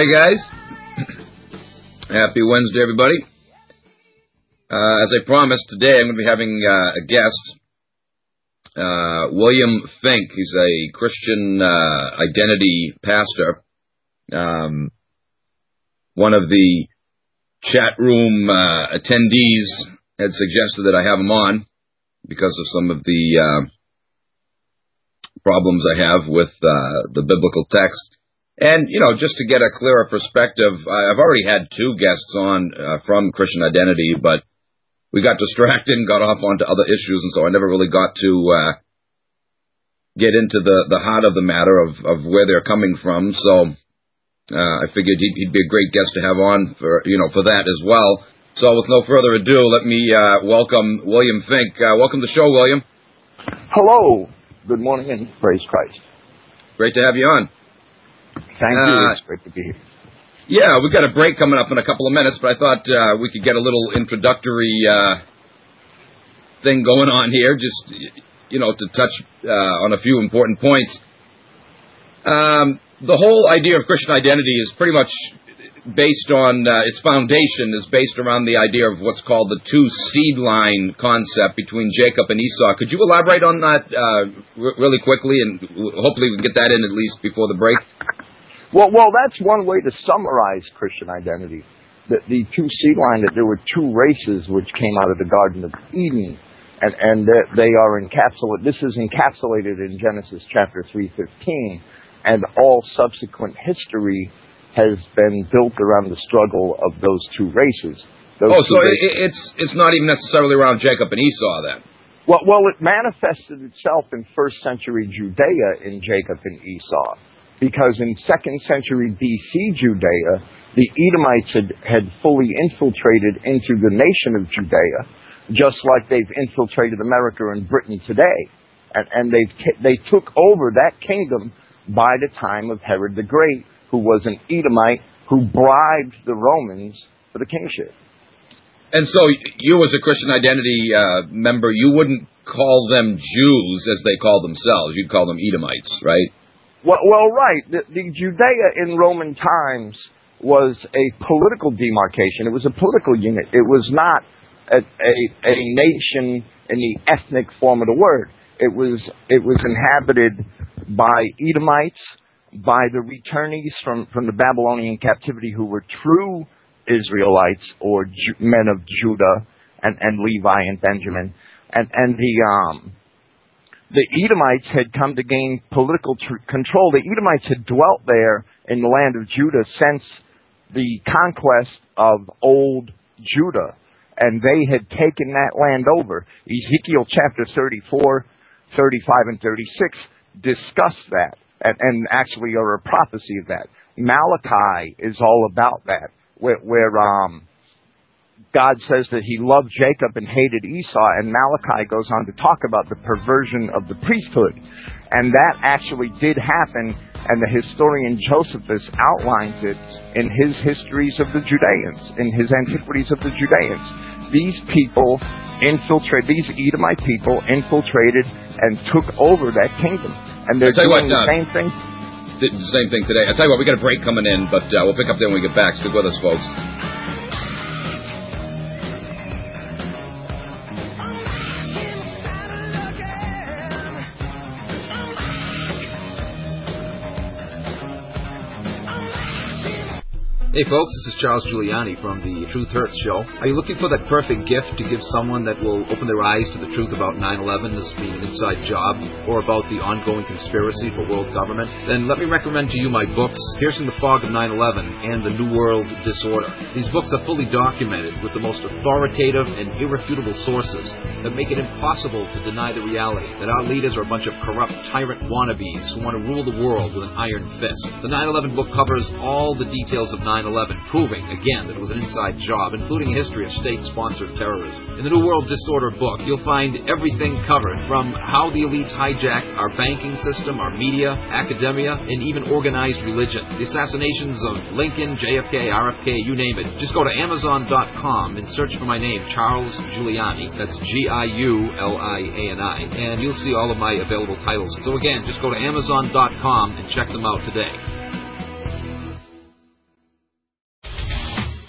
Right, guys. Happy Wednesday, everybody. Uh, as I promised, today I'm going to be having uh, a guest, uh, William Fink. He's a Christian uh, identity pastor. Um, one of the chat room uh, attendees had suggested that I have him on because of some of the uh, problems I have with the biblical text. And, you know, just to get a clearer perspective, I've already had two guests on uh, from Christian Identity, but we got distracted and got off onto other issues, and so I never really got to uh, get into the, the heart of the matter of, of where they're coming from. So uh, I figured he'd, he'd be a great guest to have on for, you know, for that as well. So with no further ado, let me uh, welcome William Fink. Uh, welcome to the show, William. Hello. Good morning and praise Christ. Great to have you on. Thank you. Uh, it's great to be here. Yeah, we've got a break coming up in a couple of minutes, but I thought uh, we could get a little introductory uh, thing going on here, just you know, to touch uh, on a few important points. Um, the whole idea of Christian identity is pretty much based on uh, its foundation is based around the idea of what's called the two seed line concept between Jacob and Esau. Could you elaborate on that uh, r- really quickly, and hopefully we can get that in at least before the break? Well, well, that's one way to summarize Christian identity. The, the two seed line that there were two races which came out of the Garden of Eden, and and they are encapsulated. This is encapsulated in Genesis chapter three fifteen, and all subsequent history has been built around the struggle of those two races. Those oh, so races. it's it's not even necessarily around Jacob and Esau then. Well, well, it manifested itself in first century Judea in Jacob and Esau, because in second century BC Judea, the Edomites had, had fully infiltrated into the nation of Judea, just like they've infiltrated America and Britain today, and, and they they took over that kingdom by the time of Herod the Great who was an Edomite who bribed the Romans for the kingship. And so, you as a Christian identity uh, member, you wouldn't call them Jews as they call themselves. You'd call them Edomites, right? Well, well right. The, the Judea in Roman times was a political demarcation. It was a political unit. It was not a, a, a nation in the ethnic form of the word. It was it was inhabited by Edomites by the returnees from, from the Babylonian captivity who were true Israelites or Ju- men of Judah and, and Levi and Benjamin. And, and the, um, the Edomites had come to gain political tr- control. The Edomites had dwelt there in the land of Judah since the conquest of old Judah. And they had taken that land over. Ezekiel chapter 34, 35, and 36 discuss that and, and actually are a prophecy of that. Malachi is all about that, where, where um, God says that He loved Jacob and hated Esau, and Malachi goes on to talk about the perversion of the priesthood, and that actually did happen. And the historian Josephus outlines it in his histories of the Judeans, in his antiquities of the Judeans. These people infiltrated, these Edomite people infiltrated and took over that kingdom and they're doing what, the same thing. The same thing today. I tell you what, we got a break coming in, but uh, we'll pick up there when we get back. Stick with us, folks. Hey folks, this is Charles Giuliani from the Truth Hurts Show. Are you looking for that perfect gift to give someone that will open their eyes to the truth about 9-11 as being an inside job or about the ongoing conspiracy for world government? Then let me recommend to you my books, Piercing the Fog of 9-11 and The New World Disorder. These books are fully documented with the most authoritative and irrefutable sources that make it impossible to deny the reality that our leaders are a bunch of corrupt tyrant wannabes who want to rule the world with an iron fist. The 9-11 book covers all the details of 9 9-11, proving, again, that it was an inside job, including a history of state-sponsored terrorism. In the New World Disorder book, you'll find everything covered, from how the elites hijacked our banking system, our media, academia, and even organized religion. The assassinations of Lincoln, JFK, RFK, you name it. Just go to Amazon.com and search for my name, Charles Giuliani. That's G-I-U-L-I-A-N-I. And you'll see all of my available titles. So again, just go to Amazon.com and check them out today.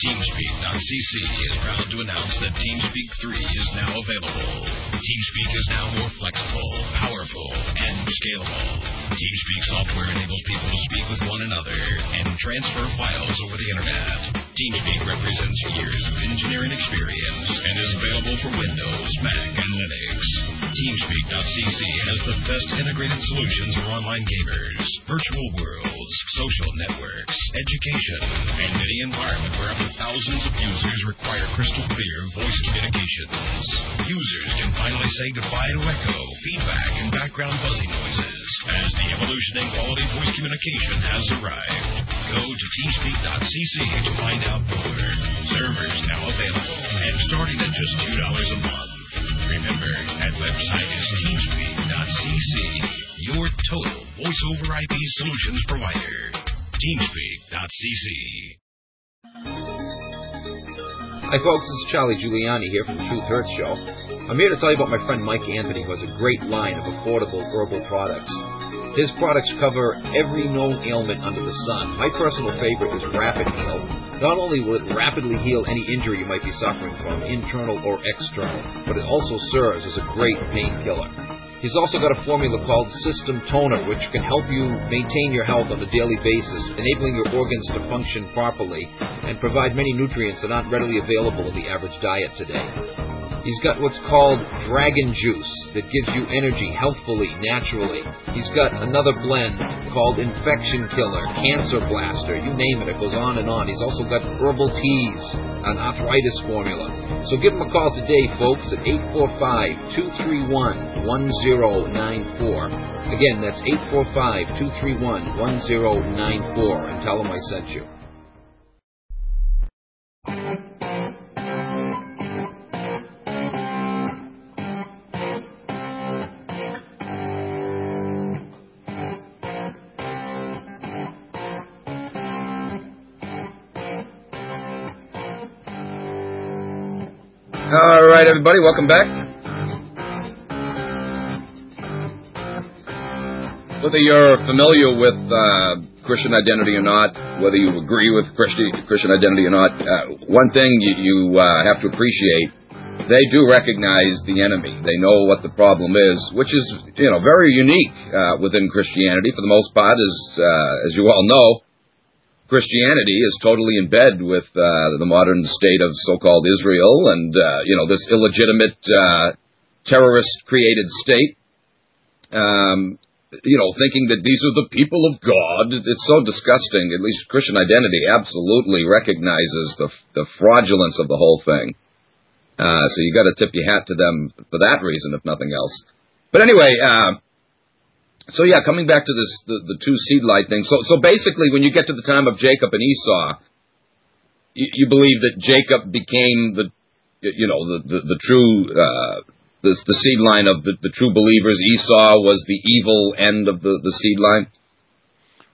TeamSpeak.cc is proud to announce that TeamSpeak 3 is now available. TeamSpeak is now more flexible, powerful, and scalable. TeamSpeak software enables people to speak with one another and transfer files over the internet. TeamSpeak represents years of engineering experience and is available for Windows, Mac, and Linux. TeamSpeak.cc has the best integrated solutions for online gamers, virtual worlds, social networks, education, and any environment where thousands of users require crystal clear voice communications. Users can finally say goodbye to echo, feedback, and background buzzing noises as the evolution in quality voice communication has arrived. Go to teamspeak.cc to find out more. Servers now available and starting at just $2 a month. Remember, that website is teamspeak.cc, your total voice over IP solutions provider. Teamspeak.cc. Hi, folks. This is Charlie Giuliani here from the Truth Hurts Show. I'm here to tell you about my friend Mike Anthony, who has a great line of affordable herbal products. His products cover every known ailment under the sun. My personal favorite is Rapid Heal. Not only will it rapidly heal any injury you might be suffering from, internal or external, but it also serves as a great painkiller. He's also got a formula called System Toner, which can help you maintain your health on a daily basis, enabling your organs to function properly and provide many nutrients that aren't readily available in the average diet today. He's got what's called Dragon Juice that gives you energy healthfully, naturally. He's got another blend called Infection Killer, Cancer Blaster, you name it, it goes on and on. He's also got Herbal Teas, an arthritis formula. So give them a call today, folks, at 845 231 1094. Again, that's 845 231 1094, and tell them I sent you. Right, everybody, welcome back. Whether you're familiar with uh, Christian identity or not, whether you agree with Christi- Christian identity or not, uh, one thing you, you uh, have to appreciate, they do recognize the enemy. They know what the problem is, which is, you know, very unique uh, within Christianity for the most part, as uh, as you all know. Christianity is totally in bed with uh, the modern state of so-called Israel and uh, you know this illegitimate uh, terrorist-created state. Um, you know, thinking that these are the people of God. It's so disgusting. At least Christian identity absolutely recognizes the the fraudulence of the whole thing. Uh, so you got to tip your hat to them for that reason, if nothing else. But anyway. So yeah, coming back to this the, the two seed line thing. So so basically, when you get to the time of Jacob and Esau, you, you believe that Jacob became the you know the the, the true uh, the the seed line of the, the true believers. Esau was the evil end of the the seed line.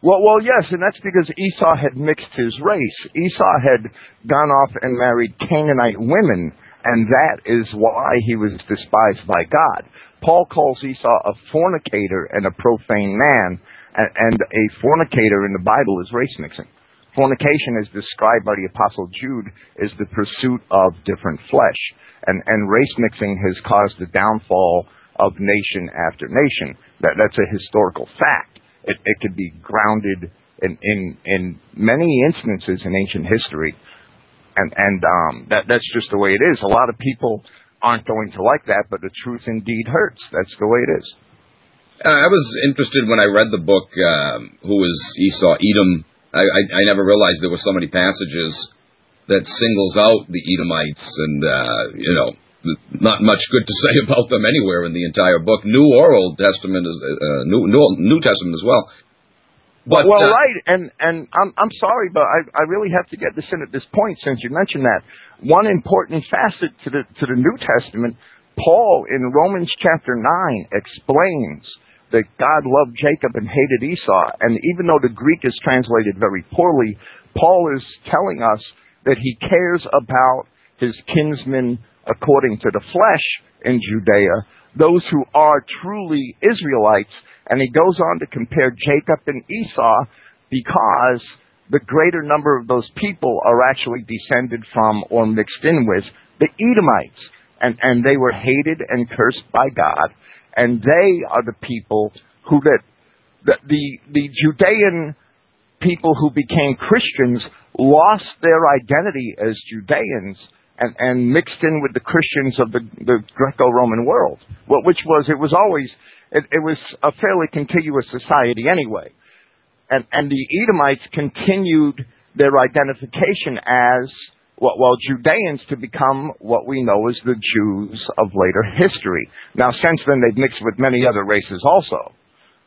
Well, well, yes, and that's because Esau had mixed his race. Esau had gone off and married Canaanite women, and that is why he was despised by God. Paul calls Esau a fornicator and a profane man, and, and a fornicator in the Bible is race mixing. Fornication is described by the Apostle Jude as the pursuit of different flesh, and, and race mixing has caused the downfall of nation after nation. That, that's a historical fact. It, it could be grounded in, in, in many instances in ancient history, and, and um, that, that's just the way it is. A lot of people aren't going to like that, but the truth indeed hurts. That's the way it is. Uh, I was interested when I read the book, um, Who is Esau Edom. I, I, I never realized there were so many passages that singles out the Edomites, and uh, you know, not much good to say about them anywhere in the entire book, New or Old Testament, is, uh, New, New New Testament as well. But, well, uh, right, and and I'm I'm sorry, but I I really have to get this in at this point since you mentioned that. One important facet to the to the New Testament, Paul in Romans chapter nine explains that God loved Jacob and hated Esau, and even though the Greek is translated very poorly, Paul is telling us that he cares about his kinsmen according to the flesh in Judea, those who are truly Israelites and he goes on to compare Jacob and Esau because the greater number of those people are actually descended from or mixed in with the Edomites. And, and they were hated and cursed by God. And they are the people who that, the, the, the Judean people who became Christians lost their identity as Judeans and, and mixed in with the Christians of the, the Greco-Roman world, well, which was, it was always, it, it was a fairly contiguous society anyway. And, and the Edomites continued their identification as, well, well, Judeans to become what we know as the Jews of later history. Now, since then, they've mixed with many other races also.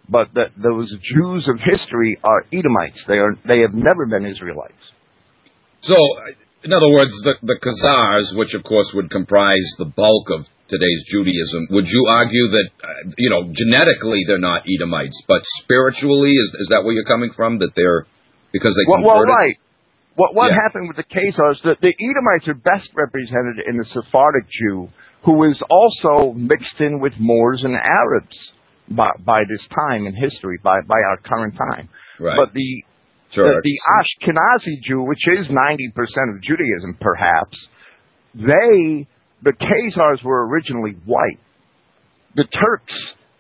But the, those Jews of history are Edomites. They are, they have never been Israelites. So, in other words, the, the Khazars, which of course would comprise the bulk of today's Judaism, would you argue that, uh, you know, genetically they're not Edomites, but spiritually, is, is that where you're coming from? That they're, because they well, converted? well, right. What, what Yeah. happened with the case? Khazars, the, the Edomites are best represented in the Sephardic Jew, who is also mixed in with Moors and Arabs by, by this time in history, by, by our current time. Right. But the, Sure. the, the Ashkenazi Jew, which is 90% of Judaism perhaps, they, the Khazars were originally white. The Turks,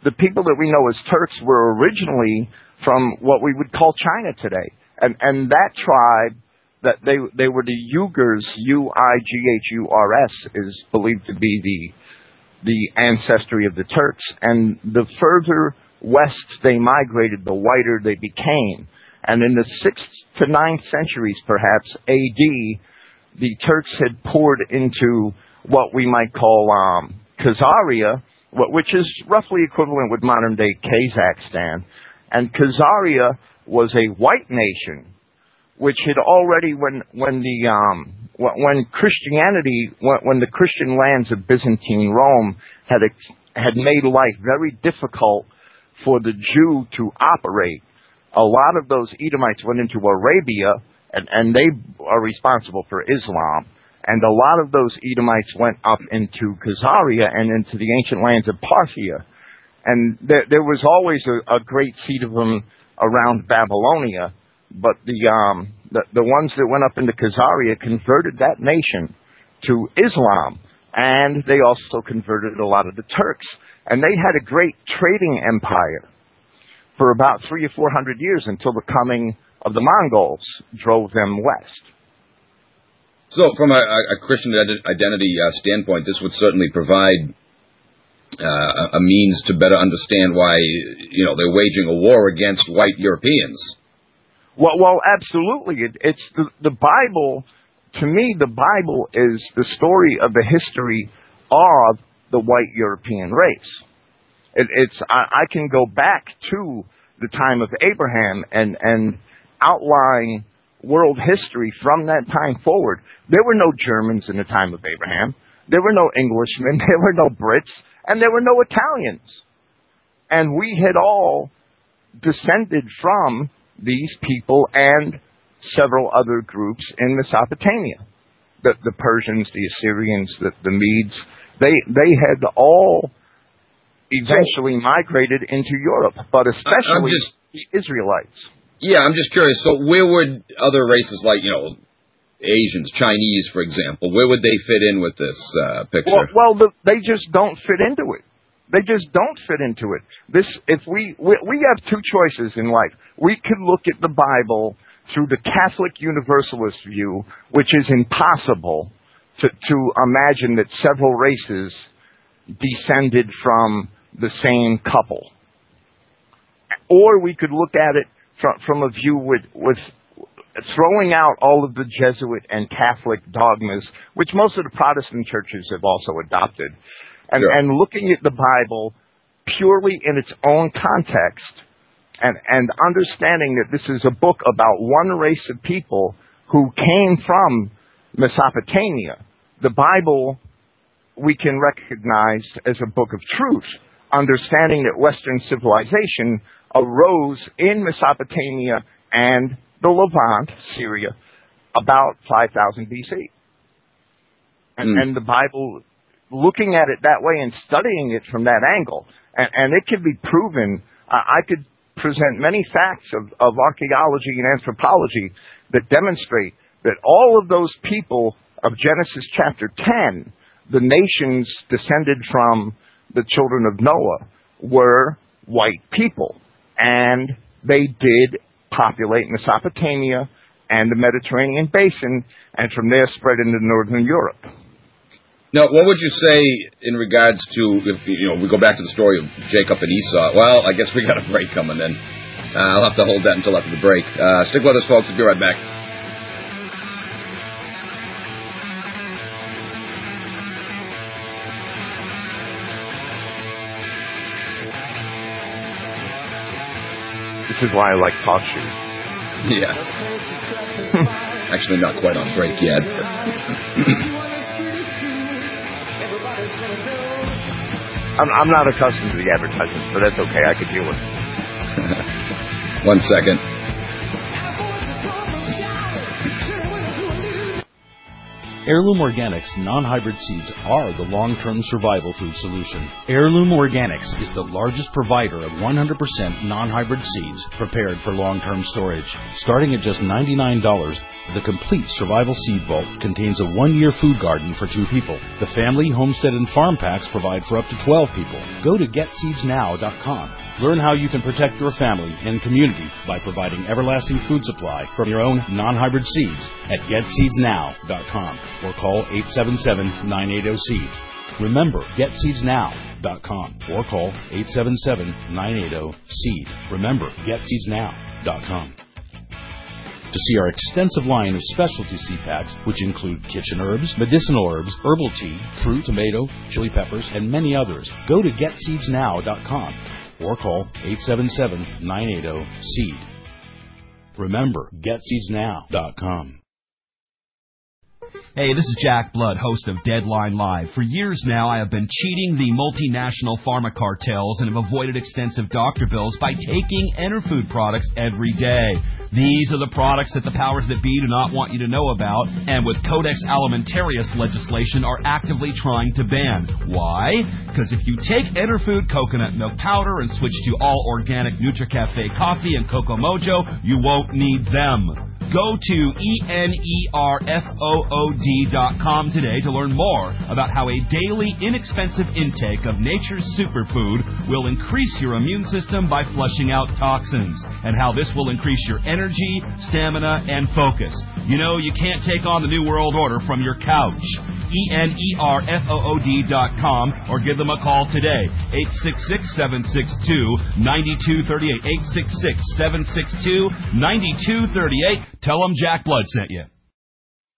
the people that we know as Turks, were originally from what we would call China today. And, and that tribe, that they, they were the Uyghurs, U-I-G-H-U-R-S, is believed to be the, the ancestry of the Turks. And the further west they migrated, the whiter they became. And in the 6th to ninth centuries, perhaps, AD, the Turks had poured into what we might call um, Khazaria, which is roughly equivalent with modern day Kazakhstan. And Khazaria was a white nation, which had already, when when the um, when Christianity, when, when the Christian lands of Byzantine Rome had ex- had made life very difficult for the Jew to operate, a lot of those Edomites went into Arabia, and, and they are responsible for Islam. And a lot of those Edomites went up into Khazaria and into the ancient lands of Parthia. And there, there was always a, a great seat of them around Babylonia, but the, um, the the ones that went up into Khazaria converted that nation to Islam, and they also converted a lot of the Turks. And they had a great trading empire for about three or four hundred years until the coming of the Mongols drove them west. So, from a, a Christian identity uh, standpoint, this would certainly provide uh, a means to better understand why you know they're waging a war against white Europeans. Well, well, absolutely. It, it's the, the Bible. To me, the Bible is the story of the history of the white European race. It, it's I, I can go back to the time of Abraham and and outline world history from that time forward. There were no Germans in the time of Abraham. There were no Englishmen. There were no Brits, and there were no Italians. And we had all descended from these people and several other groups in Mesopotamia. The, the Persians, the Assyrians, the, the Medes, they, they had all eventually migrated into Europe, but especially just- the Israelites. Yeah, I'm just curious. So, where would other races like you know Asians, Chinese, for example, where would they fit in with this uh, picture? Well, well the, they just don't fit into it. They just don't fit into it. This, if we, we we have two choices in life. We could look at the Bible through the Catholic Universalist view, which is impossible to to imagine that several races descended from the same couple. Or we could look at it from from a view with with throwing out all of the Jesuit and Catholic dogmas, which most of the Protestant churches have also adopted, and, Sure. and looking at the Bible purely in its own context, and, and understanding that this is a book about one race of people who came from Mesopotamia. The Bible we can recognize as a book of truth, understanding that Western civilization arose in Mesopotamia and the Levant, Syria, about 5000 BC. And, Mm. and the Bible, looking at it that way and studying it from that angle, and, and it can be proven, I I could present many facts of, of archaeology and anthropology that demonstrate that all of those people of Genesis chapter 10, the nations descended from the children of Noah, were white people. And they did populate Mesopotamia and the Mediterranean basin, and from there spread into northern Europe. Now, what would you say in regards to if you know we go back to the story of Jacob and Esau? Well, I guess we got a break coming then. Uh, I'll have to hold that until after the break. Uh, stick with us, folks. We'll be right back. This is why I like talk shoes. Yeah. Actually, not quite on break yet. I'm, I'm not accustomed to the advertisements, but that's okay. I could deal with it. One second. Heirloom Organics non-hybrid seeds are the long-term survival food solution. Heirloom Organics is the largest provider of 100% non-hybrid seeds prepared for long-term storage. Starting at just $99, the complete survival seed vault contains a one-year food garden for two people. The family, homestead, and farm packs provide for up to 12 people. Go to getseedsnow.com. Learn how you can protect your family and community by providing everlasting food supply from your own non-hybrid seeds at getseedsnow.com or call 877-980-SEED. Remember, getseedsnow.com or call 877-980-SEED. Remember, getseedsnow.com. To see our extensive line of specialty seed packs, which include kitchen herbs, medicinal herbs, herbal tea, fruit, tomato, chili peppers, and many others, go to getseedsnow.com or call 877-980-SEED. Remember, getseedsnow.com. Hey, this is Jack Blood, host of Deadline Live. For years now, I have been cheating the multinational pharma cartels and have avoided extensive doctor bills by taking Enerfood products every day. These are the products that the powers that be do not want you to know about, and with Codex Alimentarius legislation are actively trying to ban. Why? Because if you take Enerfood coconut milk powder and switch to all organic NutriCafe coffee and Cocoa Mojo, you won't need them. Go to enerfood.com today to learn more about how a daily inexpensive intake of nature's superfood will increase your immune system by flushing out toxins, and how this will increase your energy, stamina, and focus. You know, you can't take on the New World Order from your couch. E E-N-E-R-F-O-O-D.com or give them a call today. 866-762-9238. 866-762-9238. Tell them Jack Blood sent you.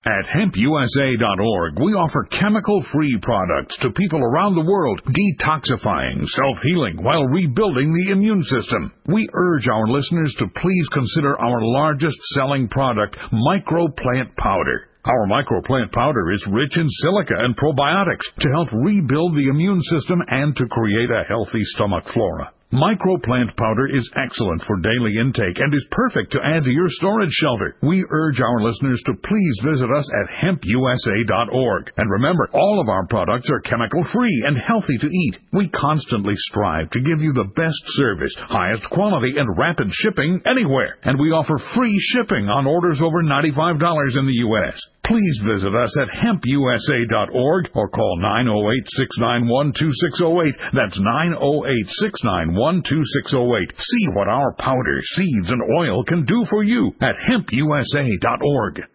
At hempusa.org, we offer chemical free products to people around the world, detoxifying, self healing, while rebuilding the immune system. We urge our listeners to please consider our largest selling product, Microplant Powder. Our microplant powder is rich in silica and probiotics to help rebuild the immune system and to create a healthy stomach flora. Microplant powder is excellent for daily intake and is perfect to add to your storage shelter. We urge our listeners to please visit us at hempusa.org. And remember, all of our products are chemical free and healthy to eat. We constantly strive to give you the best service, highest quality, and rapid shipping anywhere. And we offer free shipping on orders over $95 in the U.S. Please visit us at hempusa.org or call 908-691-2608. That's 908-691-2608. See what our powder, seeds, and oil can do for you at hempusa.org.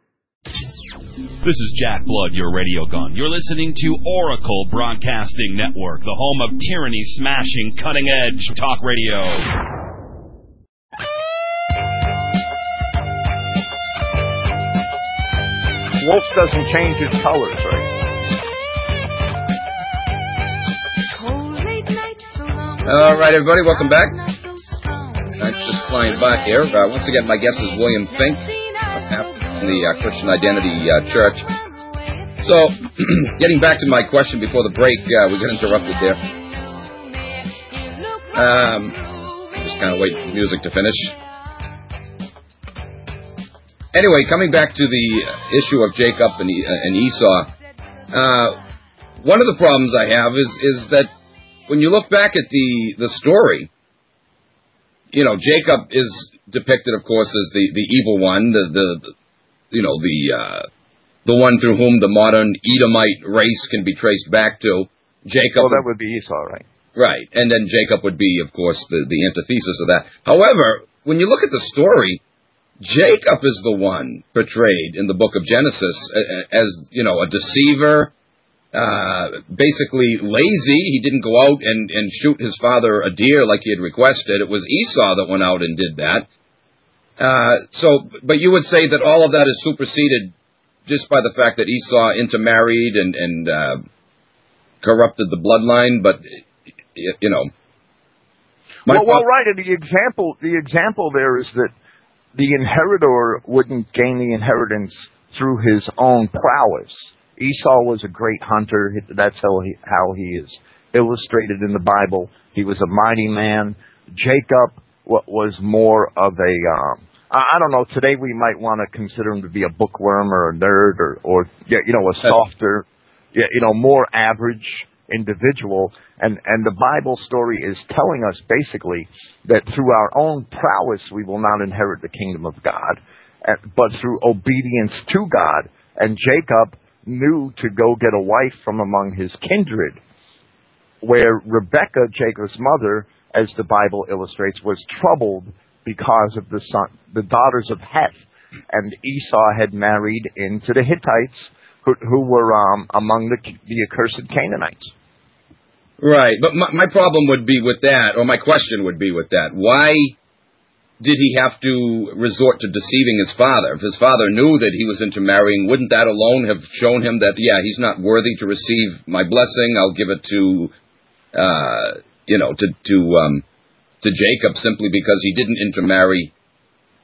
This is Jack Blood, your radio gun. You're listening to Oracle Broadcasting Network, the home of tyranny smashing, cutting edge talk radio. Wolf doesn't change its colors, right? All right, everybody, welcome back. I'm just flying by here. Uh, once again, my guest is William Fink from the uh, Christian Identity uh, Church. So, getting back to my question before the break, uh, we got interrupted there. Um, just kind of wait for the music to finish. Anyway, coming back to the issue of Jacob and, and Esau, uh, one of the problems I have is is that when you look back at the the story, you know, Jacob is depicted, of course, as the the evil one, the the, you know the uh, the one through whom the modern Edomite race can be traced back to. Jacob. Oh, that would be Esau, right? Right, and then Jacob would be, of course, the the antithesis of that. However, when you look at the story, Jacob is the one portrayed in the book of Genesis as you know a deceiver, uh, basically lazy. He didn't go out and, and shoot his father a deer like he had requested. It was Esau that went out and did that. Uh, so, but you would say that all of that is superseded just by the fact that Esau intermarried and, and uh, corrupted the bloodline. But you know, well, well, right. And the example, the example there is that the inheritor wouldn't gain the inheritance through his own prowess. Esau was a great hunter. That's how he, how he is illustrated in the Bible. He was a mighty man. Jacob was more of a, um, I don't know, today we might want to consider him to be a bookworm or a nerd or, or you know, a softer, you know, more average individual. And, and the Bible story is telling us basically that through our own prowess we will not inherit the kingdom of God, but through obedience to God. And Jacob knew to go get a wife from among his kindred, where Rebekah, Jacob's mother, as the Bible illustrates, was troubled because of the son, the daughters of Heth, and Esau had married into the Hittites, who, who were um, among the, the accursed Canaanites. Right, but my, my problem would be with that, or my question would be with that. Why did he have to resort to deceiving his father? If his father knew that he was intermarrying, wouldn't that alone have shown him that, yeah, he's not worthy to receive my blessing? I'll give it to, uh, you know, to to um, to Jacob simply because he didn't intermarry.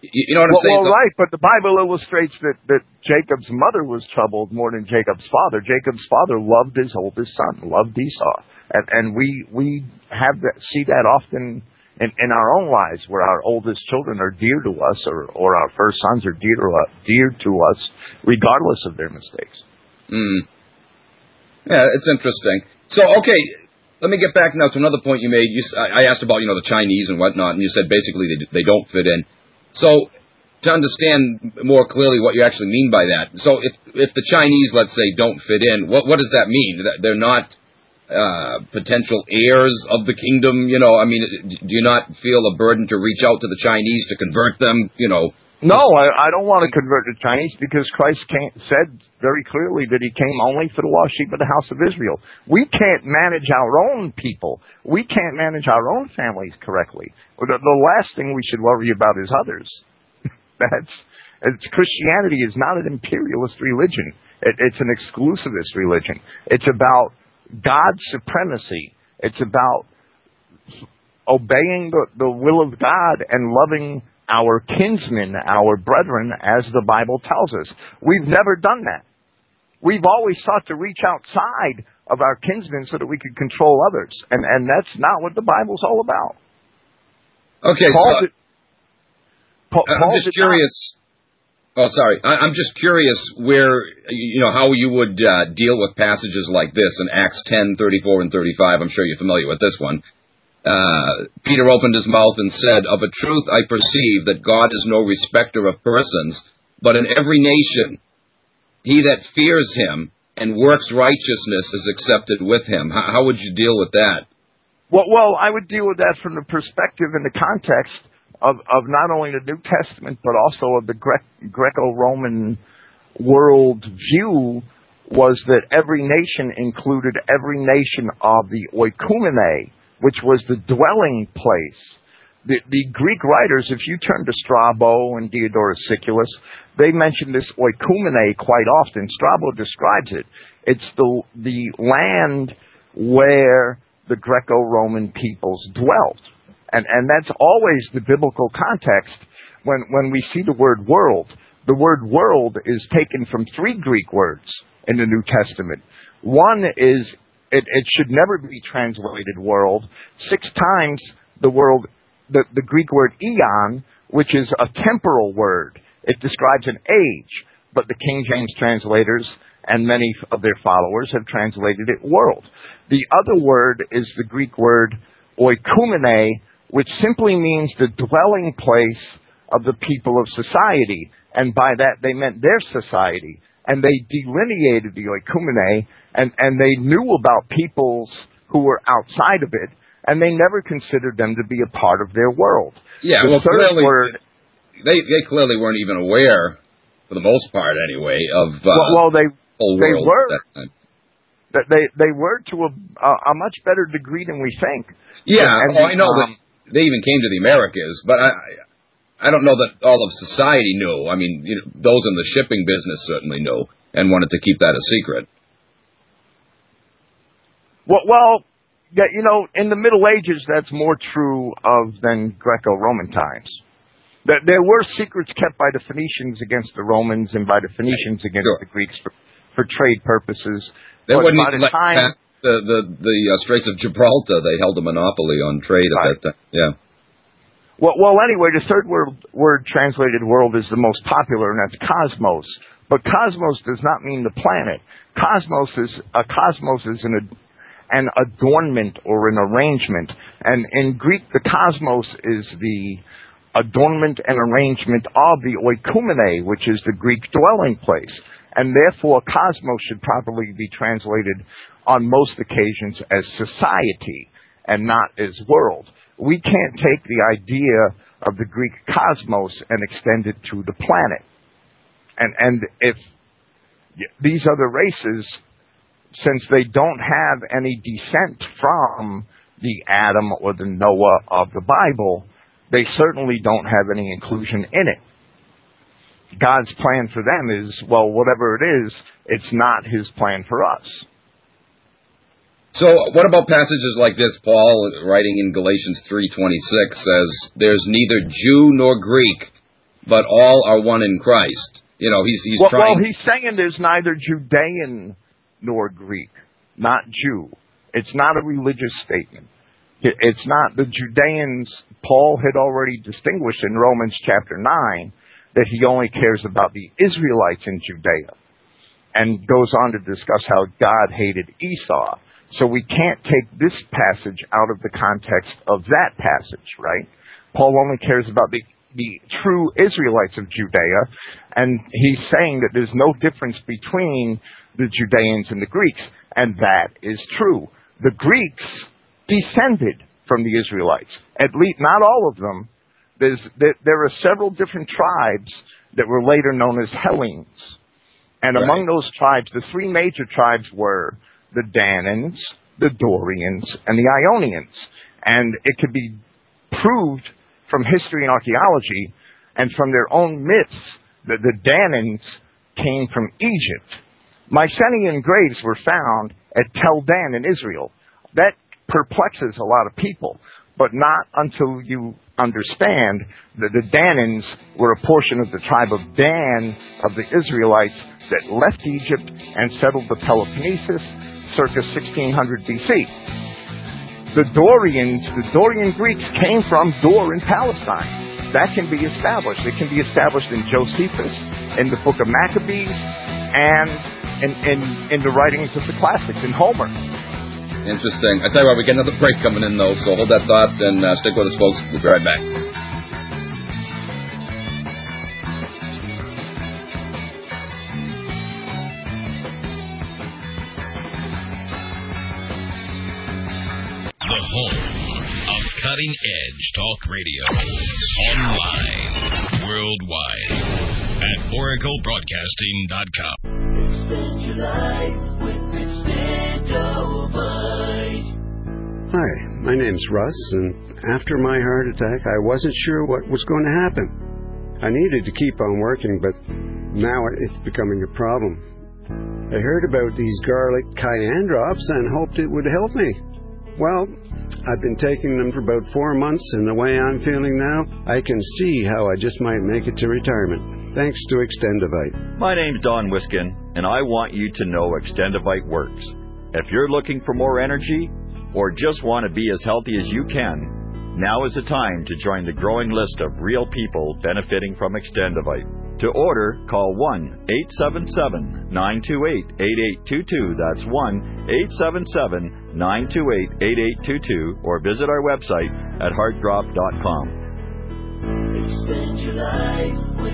You know what I'm well, saying? Well, right, but the Bible illustrates that that Jacob's mother was troubled more than Jacob's father. Jacob's father loved his oldest son, loved Esau, and and we we have that see that often in, in our own lives where our oldest children are dear to us or, or our first sons are dear to, us, dear to us regardless of their mistakes. Mm. Yeah, it's interesting. So, okay, let me get back now to another point you made. You, I asked about, you know, the Chinese and whatnot, and you said basically they, they don't fit in. So, to understand more clearly what you actually mean by that, so if if the Chinese, let's say, don't fit in, what what does that mean? They're not uh, potential heirs of the kingdom? You know, I mean, do you not feel a burden to reach out to the Chinese to convert them? You know. No, I, I don't want to convert the Chinese because Christ said very clearly that He came only for the lost sheep of the house of Israel. We can't manage our own people. We can't manage our own families correctly. The, the last thing we should worry about is others. That's it's, Christianity is not an imperialist religion. It, it's an exclusivist religion. It's about God's supremacy. It's about obeying the, the will of God and loving our kinsmen, our brethren, as the Bible tells us. We've never done that. We've always sought to reach outside of our kinsmen so that we could control others. And, and that's not what the Bible's all about. Okay, Paul so did, Paul, I'm Paul just did not- curious. Oh, sorry. I, I'm just curious where you know how you would uh, deal with passages like this in Acts 10, 34, and 35. I'm sure you're familiar with this one. Uh, Peter opened his mouth and said, "Of a truth, I perceive that God is no respecter of persons, but in every nation, he that fears Him and works righteousness is accepted with Him." How, how would you deal with that? Well, well, I would deal with that from the perspective and the context of, of not only the New Testament, but also of the Gre- Greco-Roman world view was that every nation included every nation of the oikumene, which was the dwelling place. The, the Greek writers, if you turn to Strabo and Diodorus Siculus, they mention this oikumene quite often. Strabo describes it. It's the, the land where the Greco-Roman peoples dwelt. And, and that's always the biblical context when, when we see the word world. The word world is taken from three Greek words in the New Testament. One is, it, it should never be translated world. Six times the world, the, the Greek word eon, which is a temporal word. It describes an age, but the King James translators and many of their followers have translated it world. The other word is the Greek word oikumene, which simply means the dwelling place of the people of society. And by that they meant their society. And they delineated the oikumene and, and they knew about peoples who were outside of it and they never considered them to be a part of their world. Yeah, the well, clearly, word, they they clearly weren't even aware, for the most part anyway, of uh, well, well, they they were. at that time. they they were to a, a much better degree than we think. Yeah, And- oh, I know um, that they even came to the Americas, but I I don't know that all of society knew. I mean, you know, those in the shipping business certainly knew and wanted to keep that a secret. Well, well, yeah, you know, in the Middle Ages, that's more true of than Greco-Roman times. That there were secrets kept by the Phoenicians against the Romans and by the Phoenicians against Sure. the Greeks for, for trade purposes. They But wouldn't by the let time, the the the uh, Straits of Gibraltar. They held a monopoly on trade at Right. that time. Yeah. well, well, anyway, the third word, word translated world is the most popular, and that's cosmos. But cosmos does not mean the planet. Cosmos is a cosmos is an ad- an adornment or an arrangement, and in Greek, the cosmos is the adornment and arrangement of the oikumene, which is the Greek dwelling place. And therefore, cosmos should probably be translated on most occasions as society and not as world. We can't take the idea of the Greek cosmos and extend it to the planet. And, and if these other races, since they don't have any descent from the Adam or the Noah of the Bible, they certainly don't have any inclusion in it. God's plan for them is, well, whatever it is, it's not his plan for us. So, what about passages like this? Paul, writing in Galatians three twenty six, says, "There's neither Jew nor Greek, but all are one in Christ." You know, he's he's well, trying. well, he's saying there's neither Judean nor Greek, not Jew. It's not a religious statement. It's not the Judeans. Paul had already distinguished in Romans chapter 9 that he only cares about the Israelites in Judea and goes on to discuss how God hated Esau. So we can't take this passage out of the context of that passage, right? Paul only cares about the, the true Israelites of Judea, and he's saying that there's no difference between the Judeans and the Greeks, and that is true. The Greeks descended from the Israelites, at least not all of them. There's, there, there are several different tribes that were later known as Hellenes. And Right. among those tribes, the three major tribes were the Danaans, the Dorians, and the Ionians. And it could be proved from history and archaeology and from their own myths that the Danaans came from Egypt. Mycenaean graves were found at Tel Dan in Israel. That perplexes a lot of people, but not until you understand that the Danaans were a portion of the tribe of Dan of the Israelites that left Egypt and settled the Peloponnesus circa 1600 BC. The Dorians, the Dorian Greeks came from Dor in Palestine. That can be established. It can be established in Josephus, in the book of Maccabees, and in, in, in the writings of the classics, in Homer. Interesting. I tell you what, we get another break coming in though, so hold that thought and uh, stick with us, folks. We'll be right back. Cutting edge talk radio. Online, worldwide, at oraclebroadcasting.com. Extend your life with Hi, my name's Russ, and after my heart attack, I wasn't sure what was going to happen. I needed to keep on working, but now it's becoming a problem. I heard about these garlic cayenne drops and hoped it would help me. Well, I've been taking them for about four months, and the way I'm feeling now, I can see how I just might make it to retirement. Thanks to Extendivite. My name's Don Wiskin, and I want you to know Extendivite works. If you're looking for more energy or just want to be as healthy as you can, now is the time to join the growing list of real people benefiting from Extendivite. To order, call 1 877 928 8822. That's 1 877 928 8822 or visit our website at heartdrop.com. Extend your life with.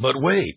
But wait.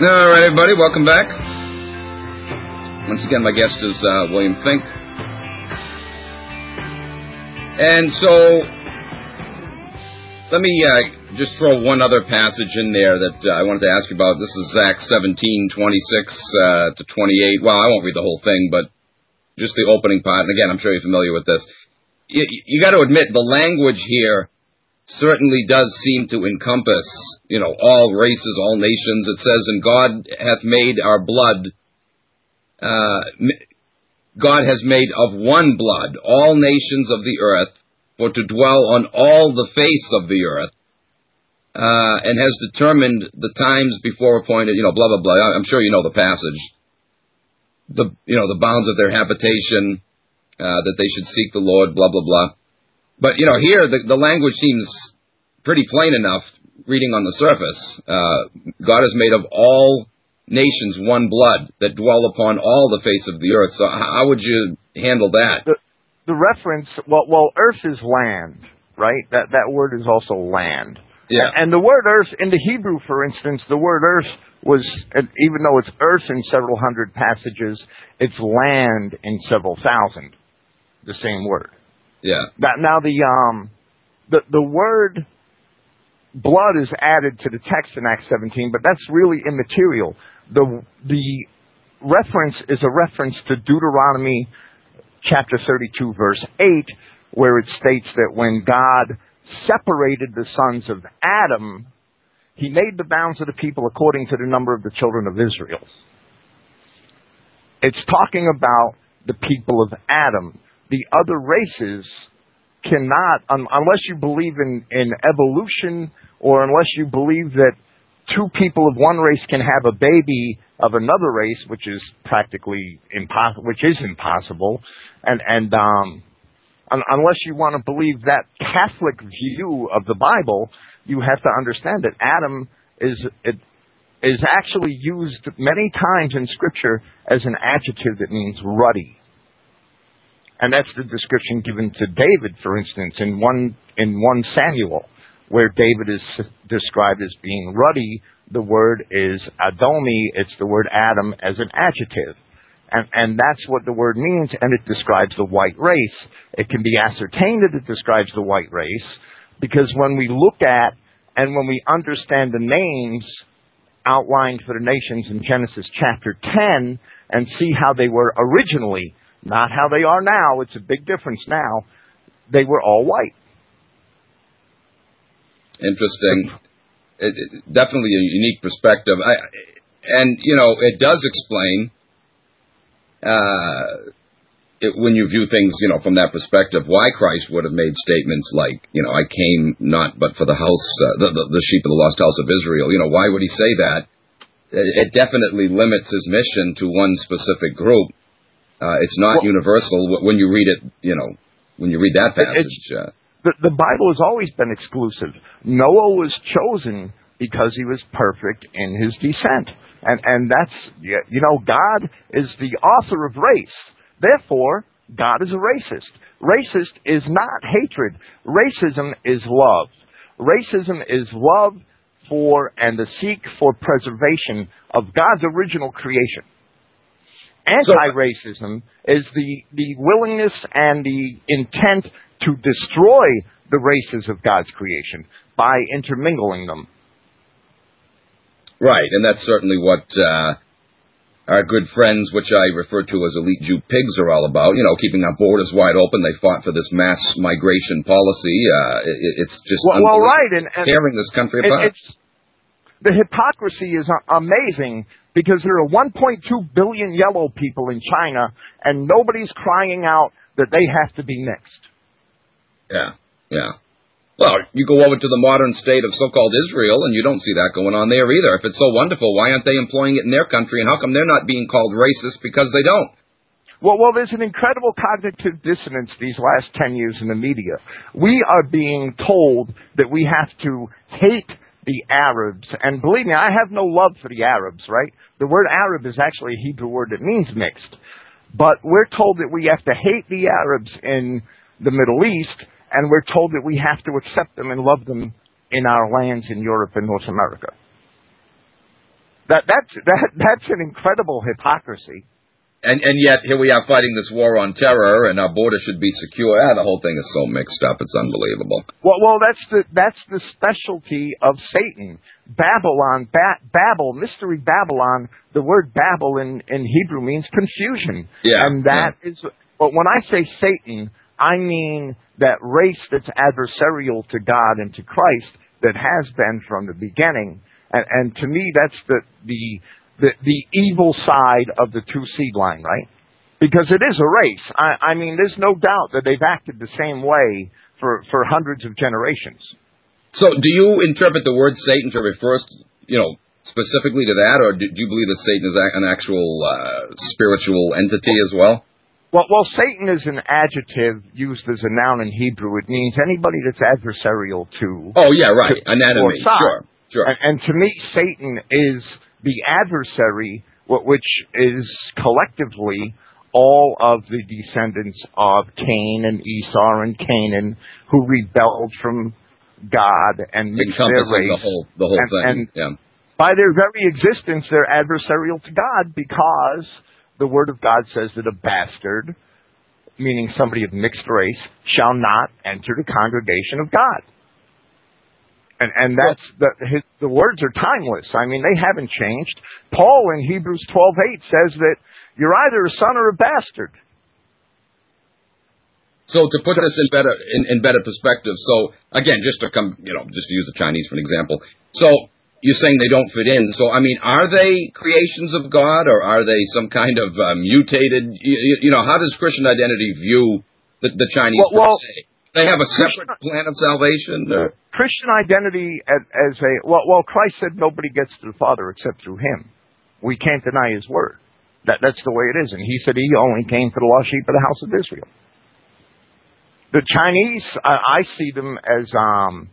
All right, everybody, welcome back. Once again, my guest is uh, William Finck. And so, let me uh, just throw one other passage in there that uh, I wanted to ask you about. This is Acts 17, 26 uh, to 28. Well, I won't read the whole thing, but just the opening part. And again, I'm sure you're familiar with this. You, you got to admit, the language here certainly does seem to encompass, you know, all races, all nations. It says, and God hath made our blood, uh, God has made of one blood all nations of the earth for to dwell on all the face of the earth, uh, and has determined the times before appointed, you know, blah, blah, blah. I'm sure you know the passage. The, you know, the bounds of their habitation, uh, that they should seek the Lord, blah, blah, blah. But you know, here the, the language seems pretty plain enough. Reading on the surface, uh, God is made of all nations one blood that dwell upon all the face of the earth. So how would you handle that? The, the reference, well, well, earth is land, right? That that word is also land. Yeah. And the word earth in the Hebrew, for instance, the word earth was, even though it's earth in several hundred passages, it's land in several thousand. The same word. Yeah. Now, now the um, the the word blood is added to the text in Acts 17, but that's really immaterial. The the reference is a reference to Deuteronomy chapter 32 verse 8 where it states that when God separated the sons of Adam, he made the bounds of the people according to the number of the children of Israel. It's talking about the people of Adam the other races cannot, un, unless you believe in, in evolution or unless you believe that two people of one race can have a baby of another race, which is practically impossible, which is impossible, and and um, un, unless you want to believe that Catholic view of the Bible, you have to understand that Adam is it, is actually used many times in Scripture as an adjective that means ruddy. And that's the description given to David, for instance, in one in one Samuel, where David is described as being ruddy. The word is Adomi. It's the word Adam as an adjective. And, and that's what the word means, and it describes the white race. It can be ascertained that it describes the white race because when we look at and when we understand the names outlined for the nations in Genesis chapter 10 and see how they were originally, not how they are now, it's a big difference now, they were all white. Interesting. It, it, definitely a unique perspective. I, and, you know, it does explain uh, it, when you view things, you know, from that perspective, why Christ would have made statements like, you know, I came not but for the house, uh, the, the, the sheep of the lost house of Israel. You know, why would he say that? It, it definitely limits his mission to one specific group. Uh, it's not well, universal when you read it, you know, when you read that passage. Uh, the, the Bible has always been exclusive. Noah was chosen because he was perfect in his descent. And, and that's, you know, God is the author of race. Therefore, God is a racist. Racist is not hatred. Racism is love. Racism is love for and the seek for preservation of God's original creation. Anti-racism is the, the willingness and the intent to destroy the races of God's creation by intermingling them. Right, and that's certainly what uh, our good friends, which I refer to as elite Jew pigs, are all about. You know, keeping our borders wide open. They fought for this mass migration policy. Uh, it, it's just well, well right, and, and tearing this country apart. It's, the hypocrisy is amazing because there are 1.2 billion yellow people in China, and nobody's crying out that they have to be mixed. Yeah, yeah. Well, you go over to the modern state of so-called Israel, and you don't see that going on there either. If it's so wonderful, why aren't they employing it in their country, and how come they're not being called racist because they don't? Well, well, there's an incredible cognitive dissonance these last 10 years in the media. We are being told that we have to hate the Arabs, and believe me, I have no love for the Arabs, right? The word Arab is actually a Hebrew word that means mixed. But we're told that we have to hate the Arabs in the Middle East and we're told that we have to accept them and love them in our lands in Europe and North America. That, that's, that, that's an incredible hypocrisy. And, and yet here we are fighting this war on terror, and our border should be secure. Ah, the whole thing is so mixed up; it's unbelievable. Well, well, that's the that's the specialty of Satan. Babylon, ba- Babel, mystery Babylon. The word Babel in in Hebrew means confusion. Yeah, and that yeah. is. But when I say Satan, I mean that race that's adversarial to God and to Christ that has been from the beginning. And, and to me, that's the, the, the, the evil side of the two seed line, right? Because it is a race. I, I mean, there's no doubt that they've acted the same way for, for hundreds of generations. So, do you interpret the word Satan to refer, you know, specifically to that, or do, do you believe that Satan is an actual uh, spiritual entity as well? Well, well, Satan is an adjective used as a noun in Hebrew. It means anybody that's adversarial to. Oh yeah, right. An enemy. Sure, sure. And, and to me, Satan is the adversary, which is collectively all of the descendants of Cain and Esau and Canaan who rebelled from God and mixed their race. the whole the whole and, thing. And yeah. by their very existence, they're adversarial to God because the Word of God says that a bastard, meaning somebody of mixed race, shall not enter the congregation of God. And, and that's the his, the words are timeless. I mean, they haven't changed. Paul in Hebrews twelve eight says that you're either a son or a bastard. So to put this in better in, in better perspective, so again, just to come, you know, just to use the Chinese for an example. So you're saying they don't fit in. So, I mean, are they creations of God or are they some kind of uh, mutated? You, you, know, how does Christian identity view the, the Chinese? Well, well they have a separate plan of salvation. Or? Christian identity as, as a well, well, Christ said nobody gets to the Father except through Him. We can't deny His word. That that's the way it is, and He said He only came for the lost sheep of the house of Israel. The Chinese, I, I see them as um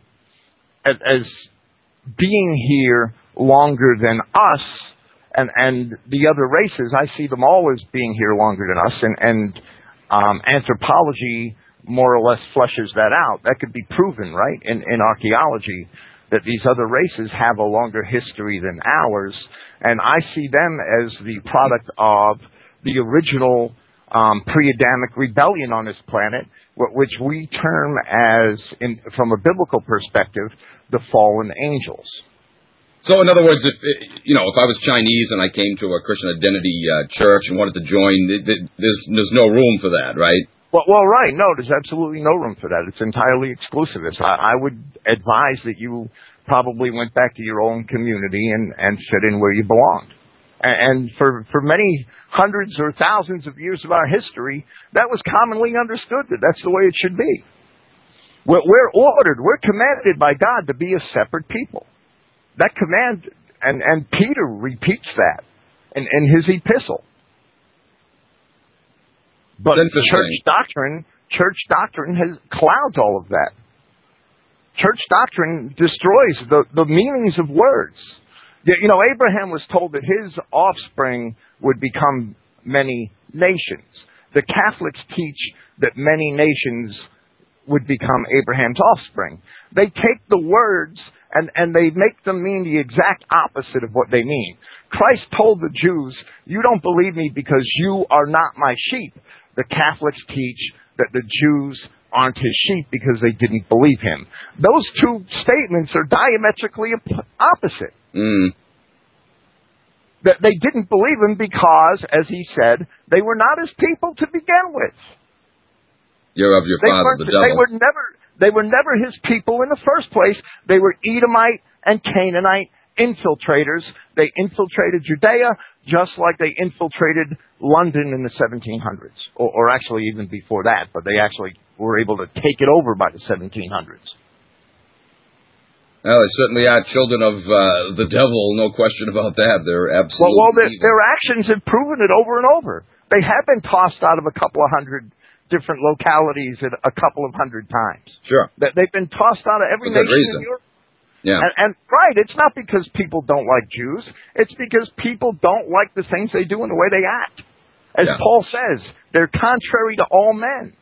as, as being here longer than us and and the other races. I see them all as being here longer than us, and and um, anthropology more or less fleshes that out. That could be proven, right, in, in archaeology, that these other races have a longer history than ours, and I see them as the product of the original um, pre-Adamic rebellion on this planet, which we term as, in, from a biblical perspective, the fallen angels. So, in other words, if you know, if I was Chinese and I came to a Christian identity uh, church and wanted to join, there's there's no room for that, right? Well, well, right. No, there's absolutely no room for that. It's entirely exclusivist. I, I would advise that you probably went back to your own community and and fit in where you belonged. And, and for for many hundreds or thousands of years of our history, that was commonly understood that that's the way it should be. We're, we're ordered, we're commanded by God to be a separate people. That command, and, and Peter repeats that in, in his epistle. But church doctrine, church doctrine has clouds all of that. Church doctrine destroys the, the meanings of words. You know, Abraham was told that his offspring would become many nations. The Catholics teach that many nations would become Abraham's offspring. They take the words and, and they make them mean the exact opposite of what they mean. Christ told the Jews, You don't believe me because you are not my sheep. The Catholics teach that the Jews aren't his sheep because they didn't believe him. Those two statements are diametrically opposite. Mm. That they didn't believe him because, as he said, they were not his people to begin with. You're of your they father, the devil. They were never they were never his people in the first place. They were Edomite and Canaanite infiltrators. They infiltrated Judea just like they infiltrated London in the 1700s, or, or actually even before that, but they actually were able to take it over by the 1700s. Well, they certainly are children of uh, the devil, no question about that. They're absolutely. Well, well their, their actions have proven it over and over. They have been tossed out of a couple of hundred different localities a couple of hundred times. Sure. That they've been tossed out of every nation reason. in Europe. Yeah. And, and right, it's not because people don't like Jews. It's because people don't like the things they do and the way they act. As Yeah. Paul says, they're contrary to all men.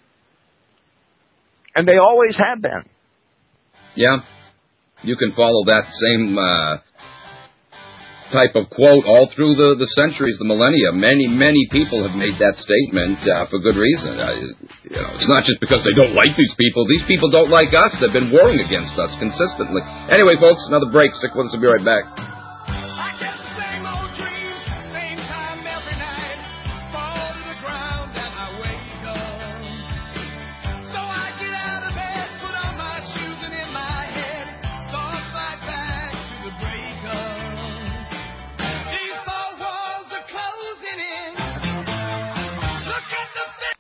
And they always have been. Yeah. You can follow that same uh, type of quote all through the, the centuries, the millennia. Many, many people have made that statement uh, for good reason. Uh, you know, it's not just because they don't like these people. These people don't like us. They've been warring against us consistently. Anyway, folks, another break. Stick with us. We'll be right back.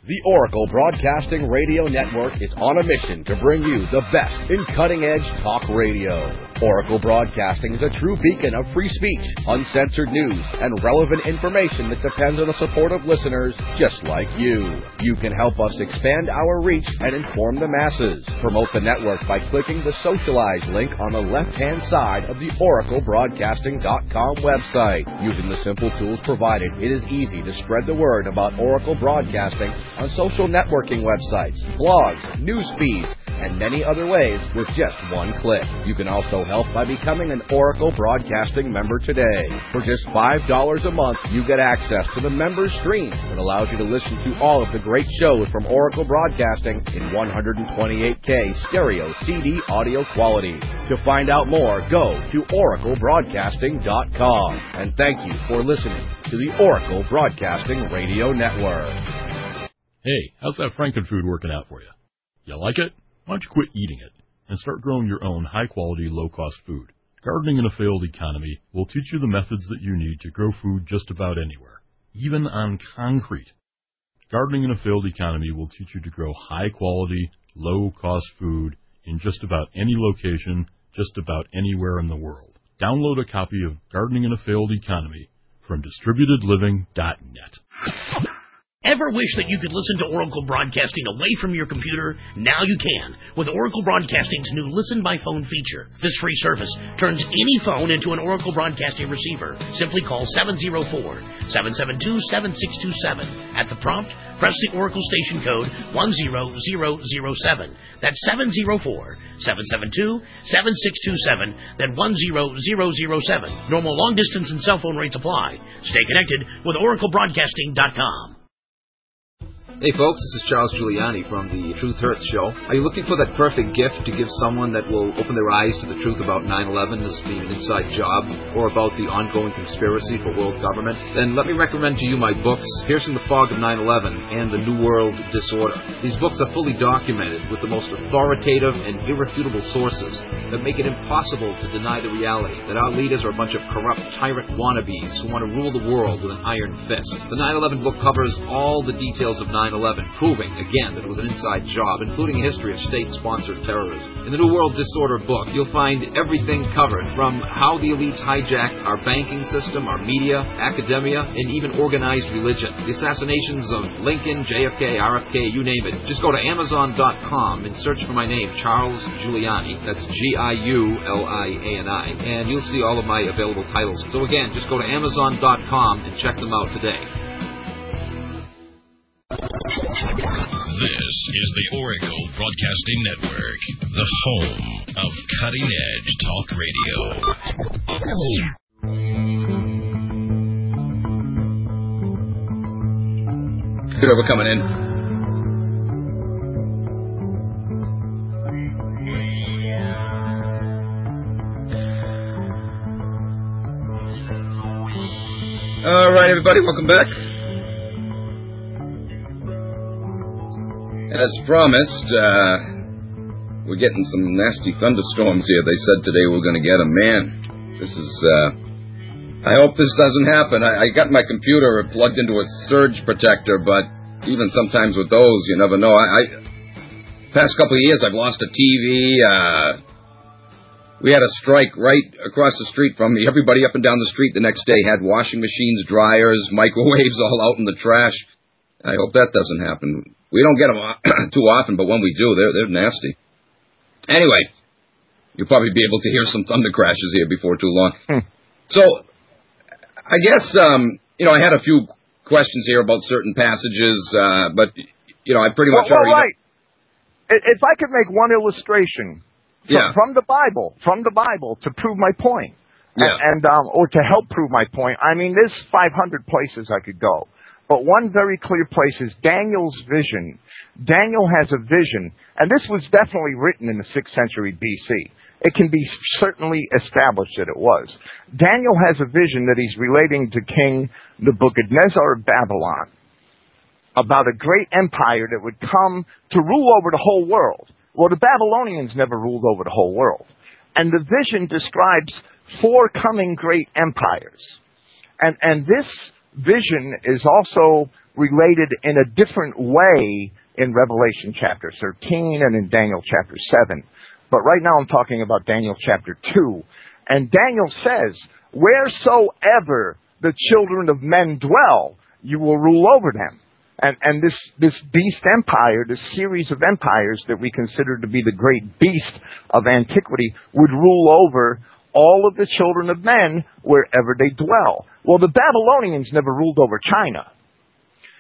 The Oracle Broadcasting Radio Network is on a mission to bring you the best in cutting edge talk radio. Oracle Broadcasting is a true beacon of free speech, uncensored news, and relevant information that depends on the support of listeners just like you. You can help us expand our reach and inform the masses. Promote the network by clicking the socialize link on the left hand side of the oraclebroadcasting.com website. Using the simple tools provided, it is easy to spread the word about Oracle Broadcasting on social networking websites, blogs, news feeds, and many other ways with just one click. You can also help by becoming an Oracle Broadcasting member today. For just $5 a month, you get access to the member stream that allows you to listen to all of the great shows from Oracle Broadcasting in 128K stereo CD audio quality. To find out more, go to oraclebroadcasting.com. And thank you for listening to the Oracle Broadcasting Radio Network. Hey, how's that Frankenfood working out for you? You like it? Why don't you quit eating it and start growing your own high quality, low cost food? Gardening in a Failed Economy will teach you the methods that you need to grow food just about anywhere, even on concrete. Gardening in a Failed Economy will teach you to grow high quality, low cost food in just about any location, just about anywhere in the world. Download a copy of Gardening in a Failed Economy from distributedliving.net. Ever wish that you could listen to Oracle Broadcasting away from your computer? Now you can with Oracle Broadcasting's new Listen by Phone feature. This free service turns any phone into an Oracle Broadcasting receiver. Simply call 704 772 7627. At the prompt, press the Oracle station code 10007. That's 704 772 7627, then 10007. Normal long distance and cell phone rates apply. Stay connected with OracleBroadcasting.com. Hey folks, this is Charles Giuliani from the Truth Hurts show. Are you looking for that perfect gift to give someone that will open their eyes to the truth about 9-11 as being an inside job or about the ongoing conspiracy for world government? Then let me recommend to you my books, Piercing the Fog of 9-11 and The New World Disorder. These books are fully documented with the most authoritative and irrefutable sources that make it impossible to deny the reality that our leaders are a bunch of corrupt tyrant wannabes who want to rule the world with an iron fist. The 9-11 book covers all the details of 9 9/11, proving again that it was an inside job, including a history of state-sponsored terrorism. In the New World Disorder book, you'll find everything covered from how the elites hijacked our banking system, our media, academia, and even organized religion. The assassinations of Lincoln, JFK, RFK, you name it. Just go to Amazon.com and search for my name, Charles Giuliani. That's G-I-U-L-I-A-N-I, and you'll see all of my available titles. So again, just go to Amazon.com and check them out today. This is the Oracle Broadcasting Network, the home of cutting edge talk radio. Whoever coming in. All right, everybody, welcome back. As promised, uh, we're getting some nasty thunderstorms here. They said today we're going to get them. Man, this is. Uh, I hope this doesn't happen. I, I got my computer plugged into a surge protector, but even sometimes with those, you never know. I, I past couple of years, I've lost a TV. Uh, we had a strike right across the street from me. Everybody up and down the street the next day had washing machines, dryers, microwaves all out in the trash. I hope that doesn't happen. We don't get them too often, but when we do, they're they're nasty. Anyway, you'll probably be able to hear some thunder crashes here before too long. So, I guess um, you know I had a few questions here about certain passages, uh, but you know I pretty much well, already. well, right. If I could make one illustration from, Yeah. from the Bible, from the Bible to prove my point, Yeah. and, and um, or to help prove my point. I mean, there's 500 places I could go, but one very clear place is Daniel's vision. Daniel has a vision, and this was definitely written in the sixth century BC. It can be certainly established that it was. Daniel has a vision that he's relating to King Nebuchadnezzar of Babylon about a great empire that would come to rule over the whole world. Well, the Babylonians never ruled over the whole world. And the vision describes four coming great empires. And, and this vision is also related in a different way in Revelation chapter 13 and in Daniel chapter 7. But right now I'm talking about Daniel chapter 2. And Daniel says, Wheresoever the children of men dwell, you will rule over them. And, and this, this beast empire, this series of empires that we consider to be the great beast of antiquity, would rule over all of the children of men wherever they dwell. Well, the Babylonians never ruled over China.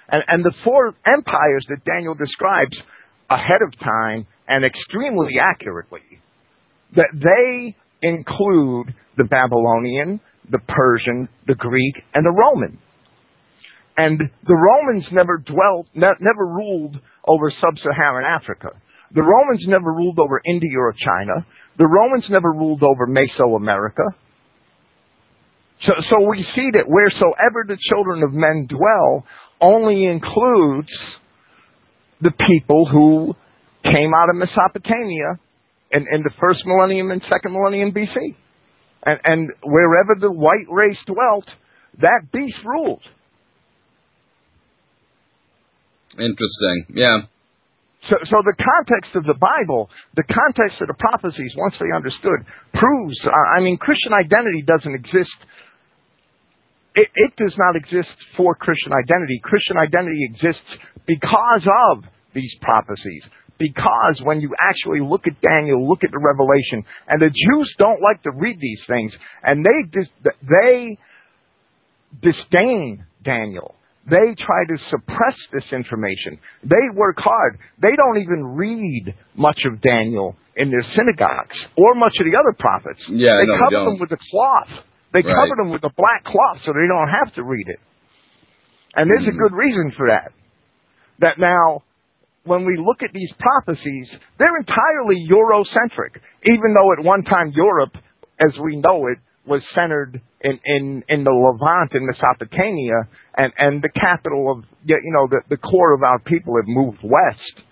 And, and the four empires that Daniel describes ahead of time and extremely accurately, that they include the Babylonian, the Persian, the Greek, and the Roman. And the Romans never dwelt, ne- never ruled over sub-Saharan Africa. The Romans never ruled over India or China. The Romans never ruled over Mesoamerica. So, so we see that wheresoever the children of men dwell only includes the people who came out of Mesopotamia in, in the first millennium and second millennium BC. And, and wherever the white race dwelt, that beast ruled. Interesting. Yeah. So, so the context of the Bible, the context of the prophecies, once they understood, proves. uh, I mean, Christian identity doesn't exist it, it does not exist for Christian identity. Christian identity exists because of these prophecies. Because when you actually look at Daniel, look at the Revelation, and the Jews don't like to read these things, and they dis- they disdain Daniel. They try to suppress this information. They work hard. They don't even read much of Daniel in their synagogues or much of the other prophets. Yeah, they no, cover them with a cloth. They Right. cover them with a black cloth so they don't have to read it. And there's Mm. a good reason for that. That now, when we look at these prophecies, they're entirely Eurocentric, even though at one time Europe, as we know it, was centered in, in, in the Levant in Mesopotamia, and, and the capital of, you know, the, the core of our people have moved west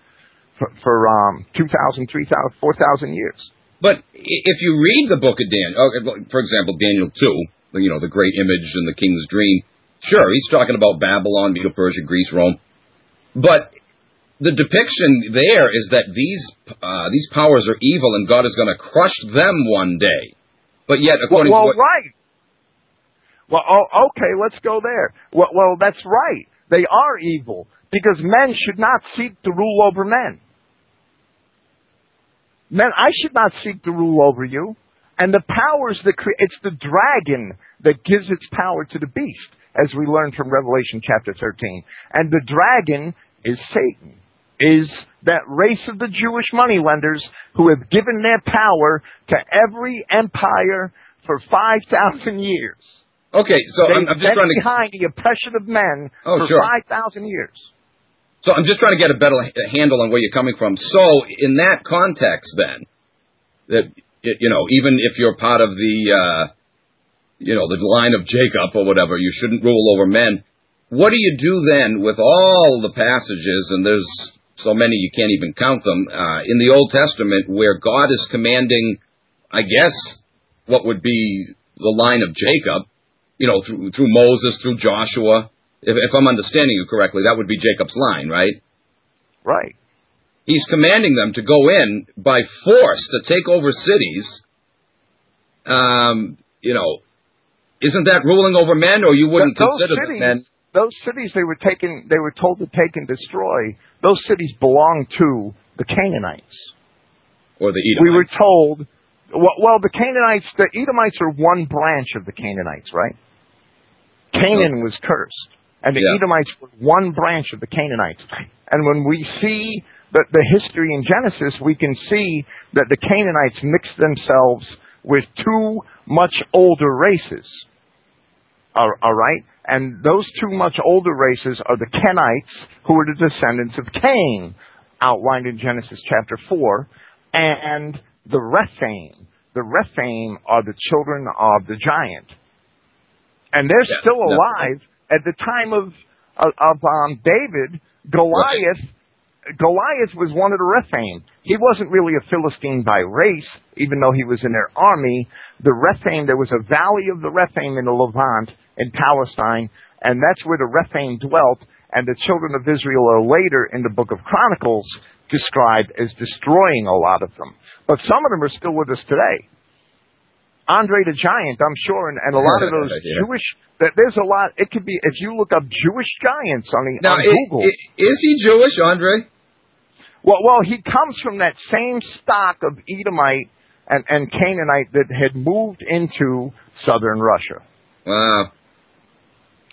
for, for um, 2,000, 3,000, 4,000 years. But if you read the book of Daniel, for example, Daniel 2, you know, the great image and the king's dream, sure, he's talking about Babylon, Medo Persia, Greece, Rome. But the depiction there is that these uh, these powers are evil and God is going to crush them one day. But yet, according well, to what, right. Well, oh, okay, let's go there. Well, well, that's right. They are evil because men should not seek to rule over men. Men, I should not seek to rule over you. And the powers that create, it's the dragon that gives its power to the beast, as we learn from Revelation chapter 13. And the dragon is Satan, is that race of the Jewish moneylenders who have given their power to every empire for 5,000 years. okay, so I'm, I'm just trying to behind the oppression of men Oh, for sure. 5,000 years. So I'm just trying to get a better handle on where you're coming from. So in that context, then, that you know, even if you're part of the, uh, you know, the line of Jacob or whatever, you shouldn't rule over men. What do you do then with all the passages, and there's so many you can't even count them, uh, in the Old Testament where God is commanding, I guess, what would be the line of Jacob, you know, through, through Moses, through Joshua. If, if I'm understanding you correctly, that would be Jacob's line, right? Right. He's commanding them to go in by force to take over cities. Um, you know, isn't that ruling over men, or you wouldn't those consider cities, them men? Those cities they were taken, they were told to take and destroy. Those cities belonged to the Canaanites. Or the Edomites. We were told, well, well, the Canaanites, the Edomites are one branch of the Canaanites, right? Canaan was cursed, and the Yeah. Edomites were one branch of the Canaanites. And when we see the, the history in Genesis, we can see that the Canaanites mixed themselves with two much older races. All, all right? And those two much older races are the Kenites, who are the descendants of Cain, outlined in Genesis chapter 4, and the Rephaim. The Rephaim are the children of the giant. And they're Yeah, still no. At the time of, of, of um, David. Goliath Goliath was one of the Rephaim. He wasn't really a Philistine by race, even though he was in their army. The Rephaim, there was a valley of the Rephaim in the Levant in Palestine, and that's where the Rephaim dwelt. And the children of Israel are later in the book of Chronicles described as destroying a lot of them. But some of them are still with us today. Andre the Giant, I'm sure, and, and a lot of those Yeah. Jewish. That there's a lot. It could be if you look up Jewish giants on the Now, on i- Google. i- is he Jewish, Andre? Well, well, he comes from that same stock of Edomite and, and Canaanite that had moved into southern Russia. Wow.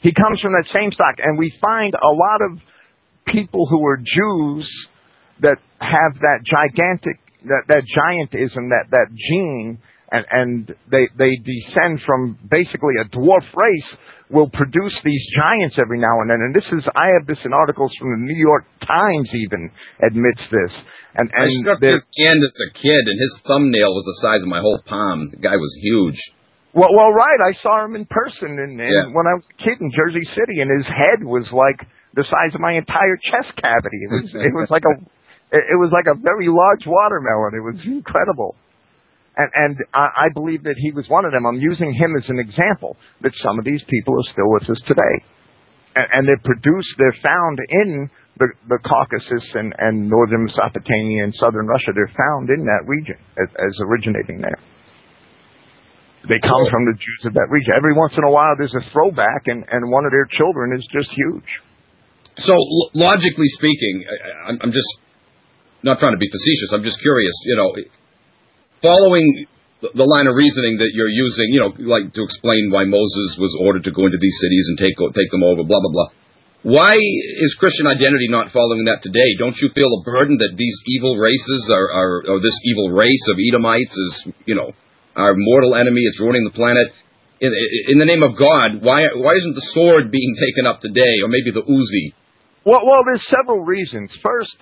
He comes from that same stock, and we find a lot of people who are Jews that have that gigantic, that, that giantism, that, that gene, and, and they, they descend from basically a dwarf race, will produce these giants every now and then. And this is, I have this in articles from the New York Times even admits this. And, I and struck they're- hand as a kid, and his thumbnail was the size of my whole palm. The guy was huge. Well, well, right. I saw him in person, and, and Yeah. when I was a kid in Jersey City, and his head was like the size of my entire chest cavity. It was, it was like a, it was like a very large watermelon. It was incredible, and and I, I believe that he was one of them. I'm using him as an example that some of these people are still with us today, and, and they're produced. They're found in the the Caucasus and and northern Mesopotamia and southern Russia. They're found in that region as, as originating there. They come from the Jews of that region. Every once in a while, there's a throwback, and, and one of their children is just huge. So l- logically speaking, I, I'm just not trying to be facetious. I'm just curious. You know, following the line of reasoning that you're using, you know, like to explain why Moses was ordered to go into these cities and take take them over, blah blah blah. Why is Christian identity not following that today? Don't you feel a burden that these evil races are, are or this evil race of Edomites is, you know, our mortal enemy? It's ruining the planet. In, in the name of God, why why isn't the sword being taken up today, or maybe the Uzi? Well, well, there's several reasons. First,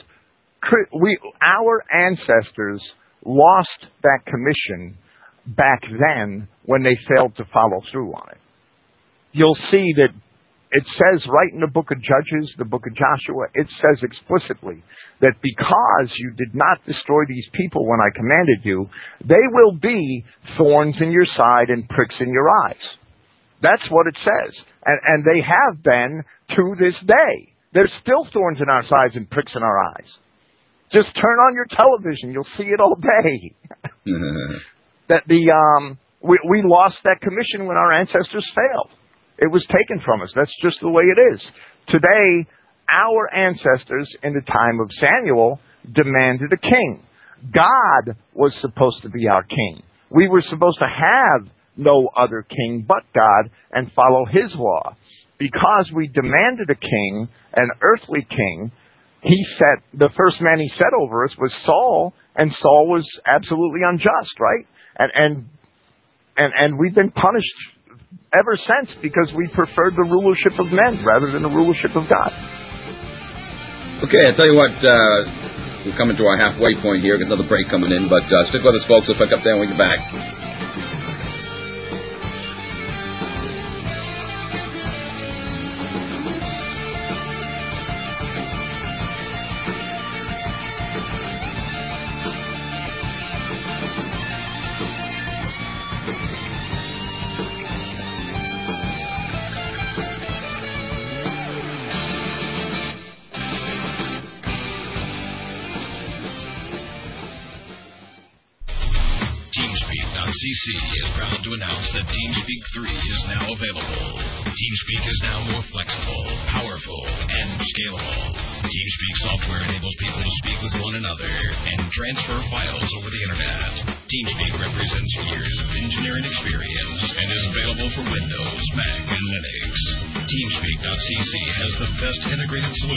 we our ancestors lost that commission back then when they failed to follow through on it. You'll see that it says right in the book of Judges, the book of Joshua, it says explicitly that because you did not destroy these people when I commanded you, they will be thorns in your side and pricks in your eyes. That's what it says. And, and they have been to this day. There's still thorns in our sides and pricks in our eyes. Just turn on your television, you'll see it all day. that the um, we, we lost that commission when our ancestors failed. It was taken from us. That's just the way it is. Today, our ancestors in the time of Samuel demanded a king. God was supposed to be our king. We were supposed to have no other king but God and follow his law. Because we demanded a king, an earthly king, he set the first man he set over us was Saul, and Saul was absolutely unjust, right? and and and and we've been punished ever since because we preferred the rulership of men rather than the rulership of God. Okay, I tell you what, uh, we're coming to our halfway point here. Got another break coming in, but uh, stick with us, folks. We'll pick up there when we get back.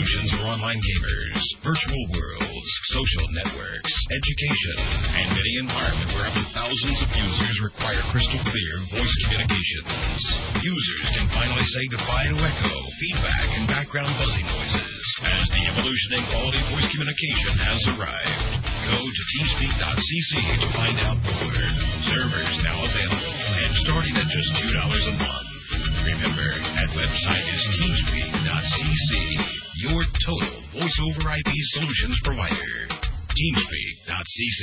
Solutions for online gamers, virtual worlds, social networks, education, and any environment where up to thousands of users require crystal clear voice communications. Users can finally say goodbye to echo, feedback, and background buzzing noises as the evolution in quality voice communication has arrived. Go to teamspeak.cc to find out more. Servers now available and starting at just $2 a month. Remember, that website is teamspeak.cc, your total voice over IP solutions provider. Teamspeak.cc.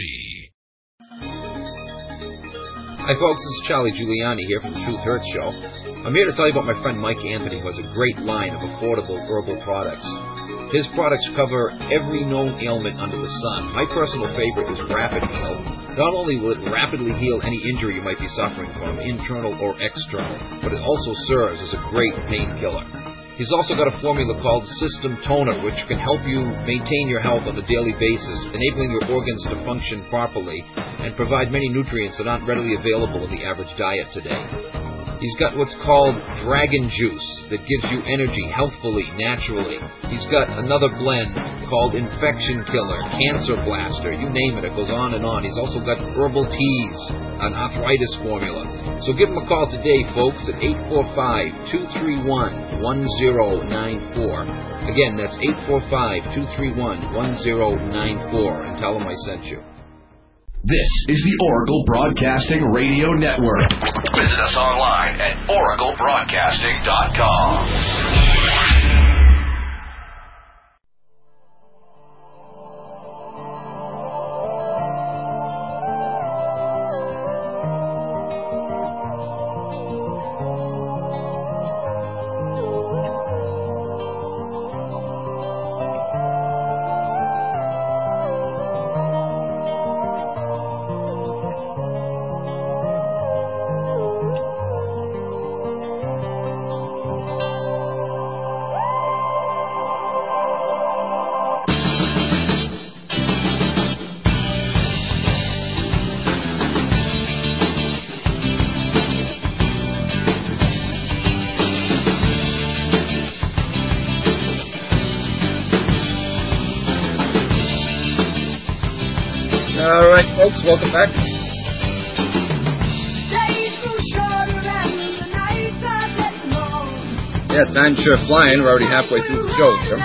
Hi, folks. This is Charlie Giuliani here from the Truth Hurts Show. I'm here to tell you about my friend Mike Anthony, who has a great line of affordable herbal products. His products cover every known ailment under the sun. My personal favorite is Rapid Heal. Not only will it rapidly heal any injury you might be suffering from, internal or external, but it also serves as a great painkiller. He's also got a formula called System Toner, which can help you maintain your health on a daily basis, enabling your organs to function properly and provide many nutrients that aren't readily available in the average diet today. He's got what's called dragon juice that gives you energy healthfully, naturally. He's got another blend called infection killer, cancer blaster, you name it, it goes on and on. He's also got herbal teas, an arthritis formula. So give him a call today, folks, at 845 231 1094. Again, that's 845 231 1094, and tell him I sent you. This is the Oracle Broadcasting Radio Network. Visit us online at oraclebroadcasting.com. welcome back. Yeah, time's sure flying. We're already halfway through the show here.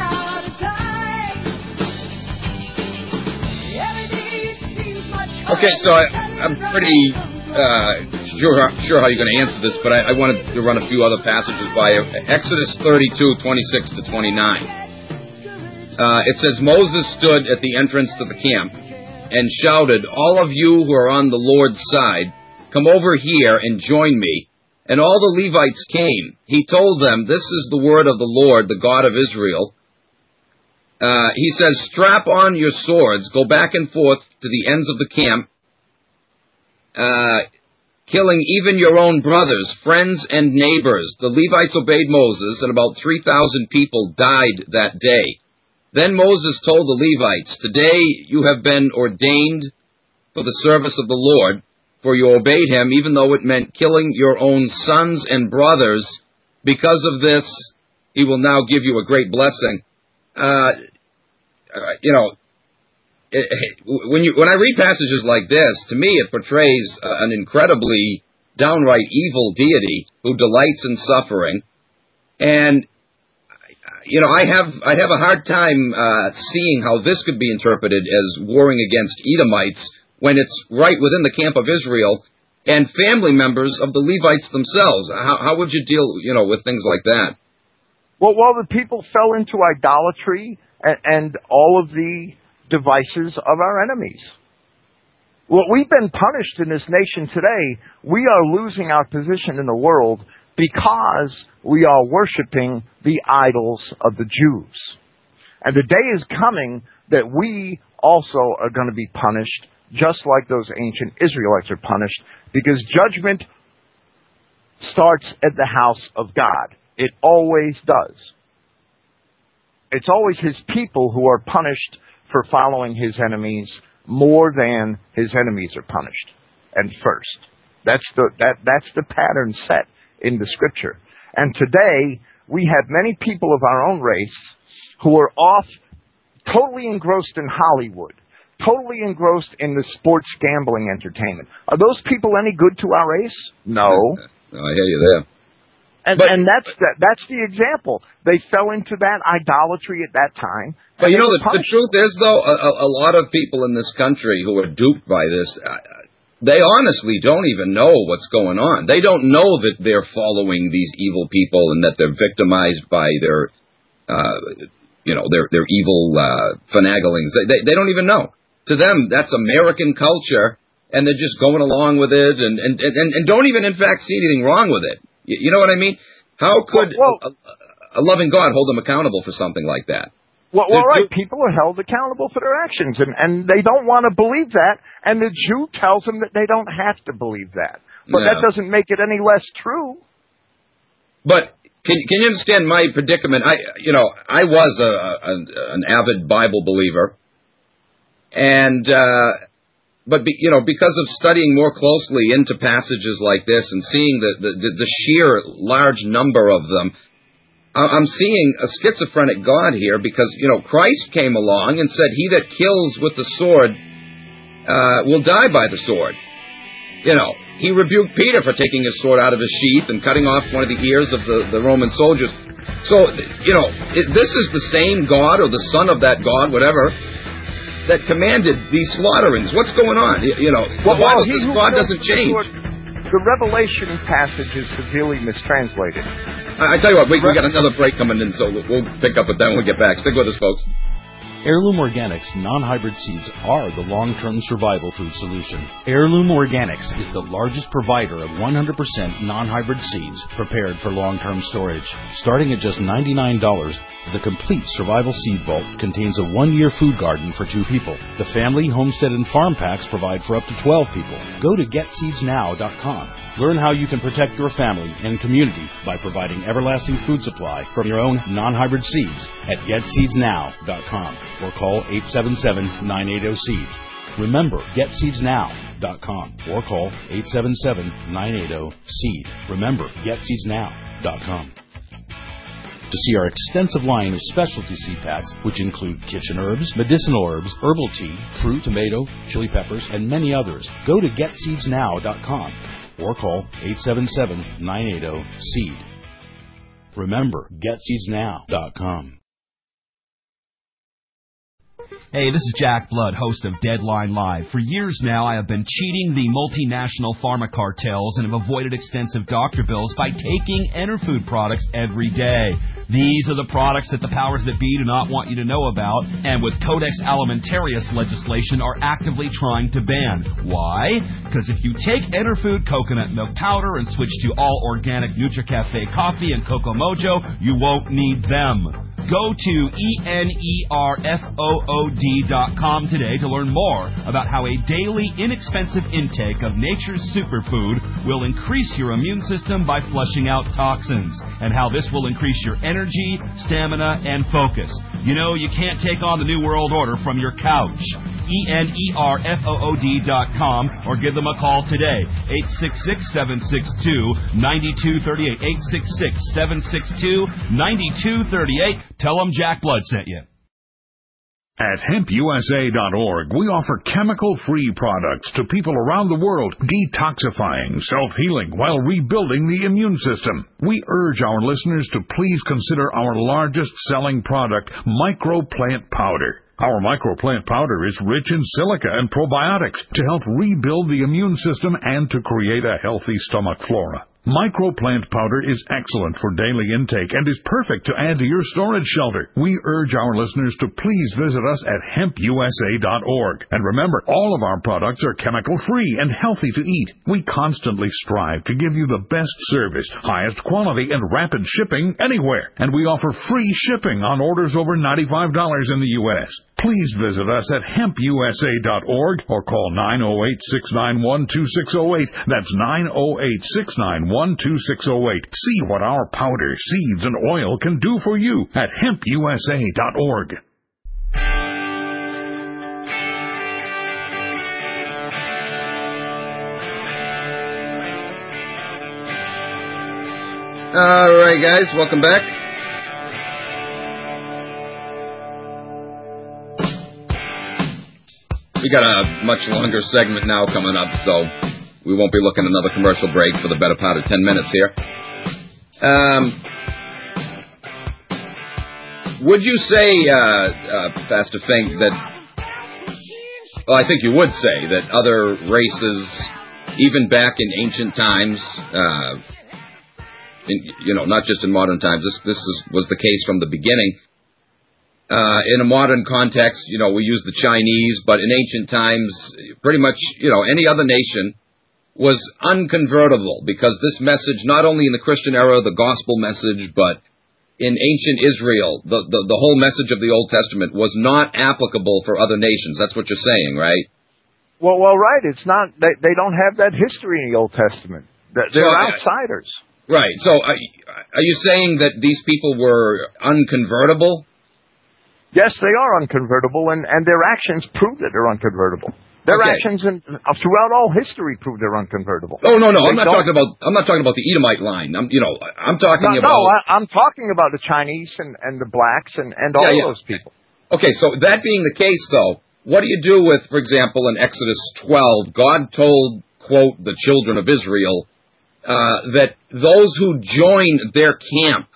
Okay, so I, I'm pretty uh, sure sure how you're going to answer this, but I, I wanted to run a few other passages by you. Exodus 32, 26 to 29. Uh, it says Moses stood at the entrance to the camp and shouted, "All of you who are on the Lord's side, come over here and join me." And all the Levites came. He told them, "This is the word of the Lord, the God of Israel." Uh, he says, strap on your swords, go back and forth to the ends of the camp, uh, killing even your own brothers, friends, and neighbors. The Levites obeyed Moses, and about 3,000 people died that day. Then Moses told the Levites, Today you have been ordained for the service of the Lord, for you obeyed him, even though it meant killing your own sons and brothers. Because of this, he will now give you a great blessing uh, you know, it, when you when I read passages like this, to me it portrays uh, an incredibly downright evil deity who delights in suffering, and you know I have I have a hard time uh, seeing how this could be interpreted as warring against Edomites when it's right within the camp of Israel and family members of the Levites themselves. How, how would you deal, you know, with things like that? Well, while the people fell into idolatry and, and all of the devices of our enemies. Well, we've been punished in this nation today. We are losing our position in the world because we are worshiping the idols of the Jews. And the day is coming that we also are going to be punished, just like those ancient Israelites are punished, because judgment starts at the house of God. It always does. It's always his people who are punished for following his enemies more than his enemies are punished. And first. That's the, that, that's the pattern set in the scripture. And today, we have many people of our own race who are off totally engrossed in Hollywood, totally engrossed in the sports gambling entertainment. Are those people any good to our race? No. no I hear you there. And, But- and that's that, that's the example. They fell into that idolatry at that time. But you know, the, the truth is, though, a, a a lot of people in this country who are duped by this, uh, they honestly don't even know what's going on. They don't know that they're following these evil people and that they're victimized by their, uh, you know, their their evil uh, finaglings. They, they they don't even know. To them, that's American culture, and they're just going along with it, and and and, and don't even, in fact, see anything wrong with it. You, you know what I mean? How could a, a loving God hold them accountable for something like that? Well, well, right. People are held accountable for their actions, and, and they don't want to believe that. And the Jew tells them that they don't have to believe that. But No. that doesn't make it any less true. But can can you understand my predicament? I you know I was a, a an avid Bible believer, and uh, but be, you know because of studying more closely into passages like this and seeing the the, the, sheer large number of them, I'm seeing a schizophrenic God here because you know Christ came along and said, "He that kills with the sword uh, will die by the sword." You know, he rebuked Peter for taking his sword out of his sheath and cutting off one of the ears of the, the Roman soldiers. So, you know, it, this is the same God or the son of that God, whatever, that commanded these slaughterings. What's going on? You, you know, the Well, Bible he says God doesn't the change. The Revelation passage is severely mistranslated. I, I tell you what, we, we got another break coming in, so we'll pick up with that when we get back. Stick with us, folks. Heirloom Organics non-hybrid seeds are the long-term survival food solution. Heirloom Organics is the largest provider of 100% non-hybrid seeds prepared for long-term storage. Starting at just $99, the complete survival seed vault contains a one-year food garden for two people. The family, homestead, and farm packs provide for up to 12 people. Go to getseedsnow.com. Learn how you can protect your family and community by providing everlasting food supply from your own non-hybrid seeds at getseedsnow.com or call 877-980-SEED. Remember, getseedsnow.com or call 877-980-SEED. Remember, getseedsnow.com. to see our extensive line of specialty seed packs, which include kitchen herbs, medicinal herbs, herbal tea, fruit, tomato, chili peppers, and many others. Go to getseedsnow.com or call 877-980-SEED. Remember, getseedsnow.com. Hey, this is Jack Blood, host of Deadline Live. For years now, I have been cheating the multinational pharma cartels and have avoided extensive doctor bills by taking Enerfood products every day. These are the products that the powers that be do not want you to know about, and with Codex Alimentarius legislation are actively trying to ban. Why? Because if you take Enerfood coconut milk powder and switch to all organic NutriCafe coffee and Cocoa Mojo, you won't need them. Go to E-N-E-R-F-O-O-D.com today to learn more about how a daily inexpensive intake of nature's superfood will increase your immune system by flushing out toxins, and how this will increase your energy, stamina, and focus. You know, you can't take on the New World Order from your couch. E E-N-E-R-F-O-O-D dot com or give them a call today. 866-762-9238. 866-762-9238. Tell them Jack Blood sent you. At hempusa.org, we offer chemical free products to people around the world, detoxifying, self healing, while rebuilding the immune system. We urge our listeners to please consider our largest selling product, Microplant Powder. Our microplant powder is rich in silica and probiotics to help rebuild the immune system and to create a healthy stomach flora. Microplant powder is excellent for daily intake and is perfect to add to your storage shelter. We urge our listeners to please visit us at hempusa.org. And remember, all of our products are chemical free and healthy to eat. We constantly strive to give you the best service, highest quality, and rapid shipping anywhere. And we offer free shipping on orders over $95 in the U.S. Please visit us at hempusa.org or call 908-691-2608. That's 908-691-2608. See what our powder, seeds, and oil can do for you at hempusa.org. All right, guys, welcome back. We got a much longer segment now coming up, so we won't be looking at another commercial break for the better part of 10 minutes here. Um, would you say, uh, uh, Pastor Finck, that, well, I think you would say that other races, even back in ancient times, uh, in, you know, not just in modern times, this, this is, was the case from the beginning, uh, in a modern context, you know, we use the Chinese, but in ancient times, pretty much, you know, any other nation was unconvertible because this message, not only in the Christian era, the gospel message, but in ancient Israel, the, the, the whole message of the Old Testament was not applicable for other nations. That's what you're saying, right? Well, well, right. It's not. They they don't have that history in the Old Testament. They're, they're outsiders. Right. So, are, are you saying that these people were unconvertible? Yes, they are unconvertible, and, and their actions prove that they're unconvertible. Their okay. actions in, uh, throughout all history prove they're unconvertible. Oh no, no, they I'm not talking about. I'm not talking about the Edomite line. I'm, you know, I'm talking no, about. No, I, am talking about the Chinese and, and the blacks and, and all yeah, yeah. those people. Okay, so that being the case, though, what do you do with, for example, in Exodus 12, God told, quote, the children of Israel, uh, that those who join their camp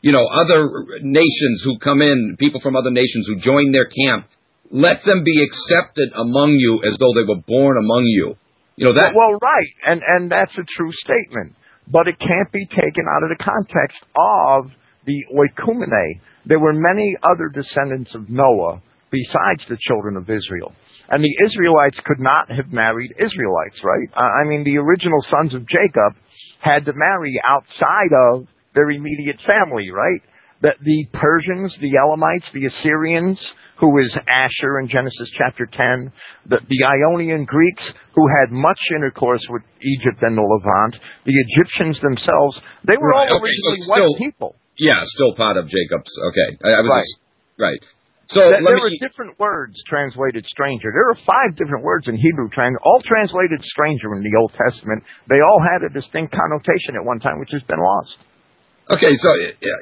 you know, other nations who come in, people from other nations who join their camp, let them be accepted among you as though they were born among you. You know that. Well, right, and and that's a true statement, but it can't be taken out of the context of the oikumene. There were many other descendants of Noah besides the children of Israel. And the Israelites could not have married Israelites, right? I mean, the original sons of Jacob had to marry outside of their immediate family, right? That the Persians, the Elamites, the Assyrians, who is Asher in Genesis chapter 10, the, the Ionian Greeks, who had much intercourse with Egypt and the Levant, the Egyptians themselves, they were right, all okay, originally so still, white people. Yeah, still part of Jacob's. Okay, I, I was right. Just, right. So there, there are different words translated stranger. There are five different words in Hebrew, trans- all translated stranger in the Old Testament. They all had a distinct connotation at one time, which has been lost. Okay, so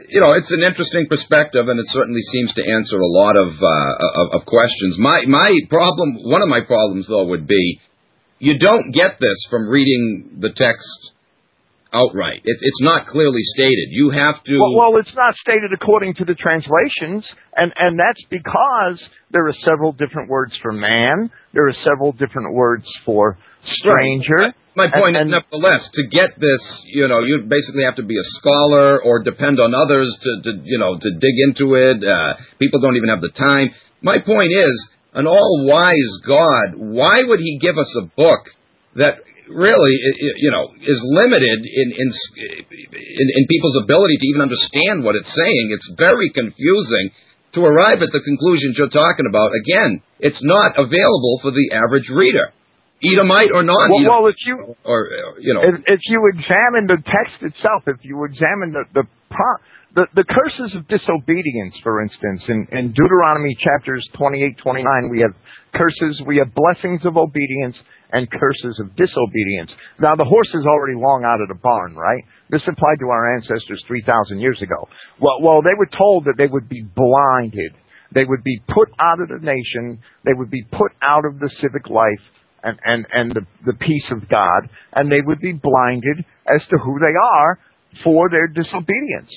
you know it's an interesting perspective, and it certainly seems to answer a lot of uh, of, of questions. My my problem, one of my problems though, would be you don't get this from reading the text outright. It's it's not clearly stated. You have to. Well, well, it's not stated according to the translations, and and that's because there are several different words for man. There are several different words for stranger. Right. My point and, is, nevertheless, to get this, you know, you basically have to be a scholar or depend on others to, to you know, to dig into it. Uh, people don't even have the time. My point is, an all-wise God, why would He give us a book that really, you know, is limited in, in in in people's ability to even understand what it's saying? It's very confusing to arrive at the conclusions you're talking about. Again, it's not available for the average reader. Edomite or non Well, well, if you or uh, you know, if, if you examine the text itself, if you examine the the pro- the, the curses of disobedience, for instance, in, in Deuteronomy chapters 28, 29, we have curses, we have blessings of obedience and curses of disobedience. Now, the horse is already long out of the barn, right? This applied to our ancestors 3,000 years ago. Well, well, they were told that they would be blinded. They would be put out of the nation. They would be put out of the civic life and, and, and the, the peace of God, and they would be blinded as to who they are for their disobedience.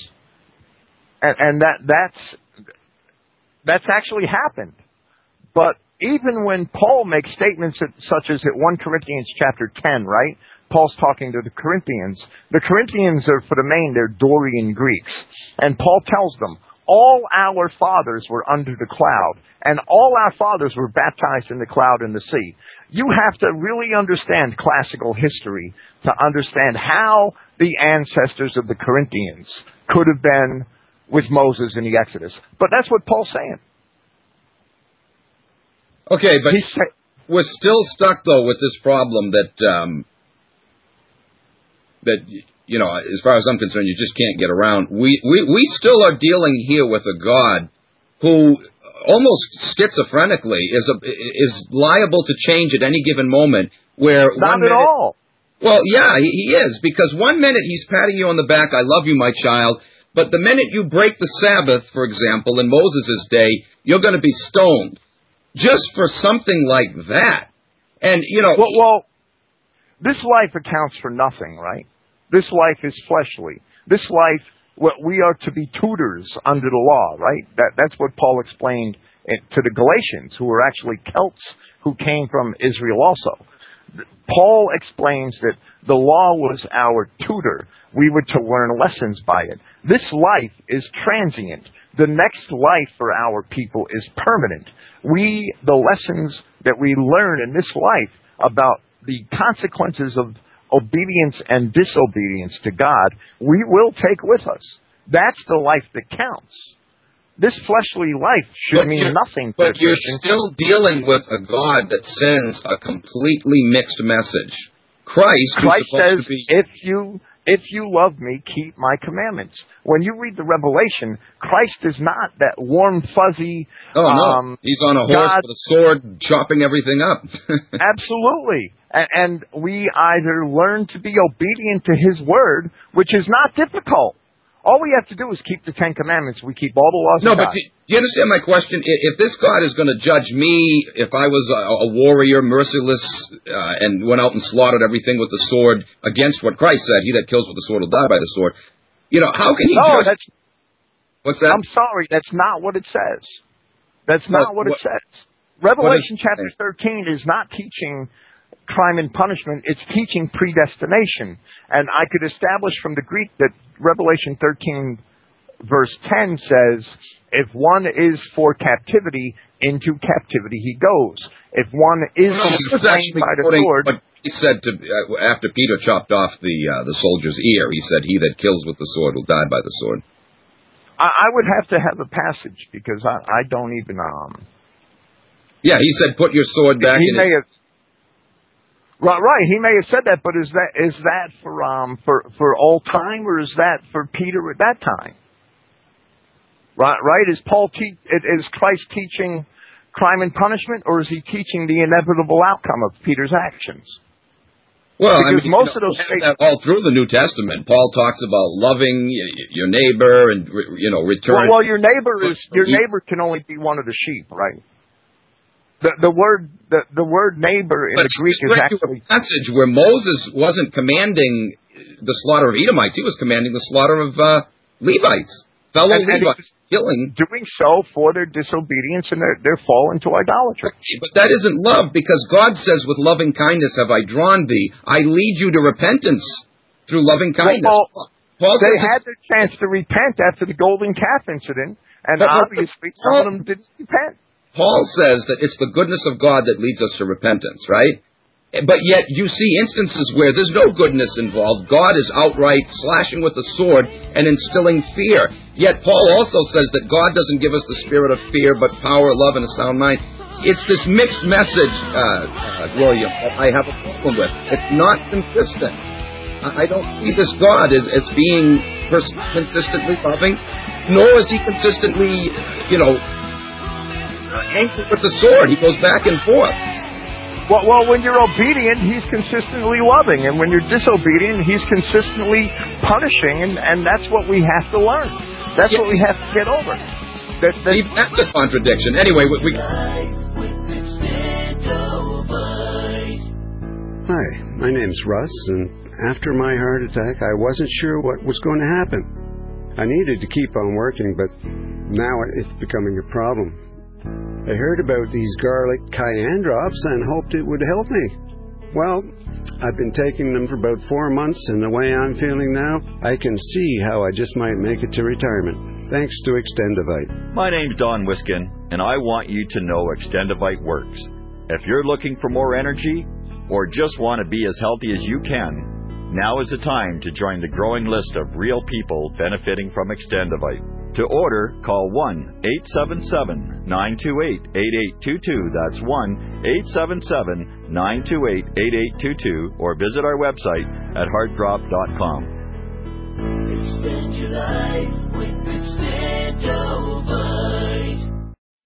And, and that, that's, that's actually happened. But even when Paul makes statements such as at 1 Corinthians chapter 10, right? Paul's talking to the Corinthians. The Corinthians are, for the main, they're Dorian Greeks. And Paul tells them, all our fathers were under the cloud, and all our fathers were baptized in the cloud and the sea. You have to really understand classical history to understand how the ancestors of the Corinthians could have been with Moses in the Exodus. But that's what Paul's saying. Okay, but sa- we're still stuck though with this problem that um, that you know, as far as I'm concerned, you just can't get around. We we we still are dealing here with a God who almost schizophrenically is a, is liable to change at any given moment. Where not minute, at all. Well, yeah, he, he is because one minute he's patting you on the back, "I love you, my child," but the minute you break the Sabbath, for example, in Moses' day, you're going to be stoned just for something like that. And you know, well, well, this life accounts for nothing, right? This life is fleshly. This life well, we are to be tutors under the law, right? That, that's what Paul explained to the Galatians, who were actually Celts who came from Israel also. Paul explains that the law was our tutor. We were to learn lessons by it. This life is transient. The next life for our people is permanent. We, the lessons that we learn in this life about the consequences of obedience and disobedience to God, we will take with us. That's the life that counts. This fleshly life should but mean nothing. But you're still dealing with a God that sends a completely mixed message. Christ, Christ says, be... "If you if you love me, keep my commandments." When you read the Revelation, Christ is not that warm, fuzzy. Oh no, um, he's on a horse with a sword, chopping everything up. Absolutely. And we either learn to be obedient to His word, which is not difficult. All we have to do is keep the Ten Commandments. We keep all the laws. No, but God. do you understand my question? If this God is going to judge me, if I was a, a warrior, merciless, uh, and went out and slaughtered everything with the sword against what Christ said, "He that kills with the sword will die by the sword." You know, how can he no, judge? That's, What's that? I'm sorry, that's not what it says. That's not what, what, it says. Revelation is, chapter 13 is not teaching crime and punishment, it's teaching predestination. And I could establish from the Greek that Revelation 13 verse 10 says, if one is for captivity, into captivity he goes. If one is no, slain by the sword, what he said to uh, after Peter chopped off the uh, the soldier's ear, he said, "He that kills with the sword will die by the sword." I, I would have to have a passage because I, I don't even um. Yeah, he said, "Put your sword back." He in may it. have. Right, right. He may have said that, but is that is that for um for for all time or is that for Peter at that time? Right, right. Is Paul te- is Christ teaching crime and punishment, or is he teaching the inevitable outcome of Peter's actions? Well, I because mean, most you know, of those that all through the New Testament, Paul talks about loving your neighbor and you know return. Well, well, your neighbor is your neighbor can only be one of the sheep, right? The the word the the word neighbor in but the Greek is actually a passage where Moses wasn't commanding the slaughter of Edomites; he was commanding the slaughter of uh, Levites, fellow And- and Levites, killing. doing so for their disobedience and their their fall into idolatry. But that isn't love, because God says, "With loving kindness have I drawn thee; I lead you to repentance through loving kindness." Well, Paul they had their chance to repent after the golden calf incident, and obviously some of them didn't repent. Paul says that it's the goodness of God that leads us to repentance, right? But yet you see instances where there's no goodness involved. God is outright slashing with the sword and instilling fear. Yet Paul also says that God doesn't give us the spirit of fear, but power, love, and a sound mind. It's this mixed message, uh, uh, William, that I have a problem with. It's not consistent. I don't see this God as, as being consistently loving, nor is he consistently, you know, angry with the sword. He goes back and forth. Well, well, when you're obedient, he's consistently loving, and when you're disobedient, he's consistently punishing, and, and that's what we have to learn. That's what we have to get over. That, that, That's a contradiction. Anyway, we, we Hi, my name's Russ, and after my heart attack, I wasn't sure what was going to happen. I needed to keep on working, but now it's becoming a problem. I heard about these garlic cayenne drops and hoped it would help me. Well, I've been taking them for about four months, and the way I'm feeling now, I can see how I just might make it to retirement. Thanks to Extendivite. My name's Don Wiskin, and I want you to know Extendivite works. If you're looking for more energy or just want to be as healthy as you can, now is the time to join the growing list of real people benefiting from Extendivite. To order, call 1 877 928 8822. That's 1 877 928 8822 or visit our website at heartdrop.com. Extend your life with.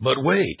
But wait.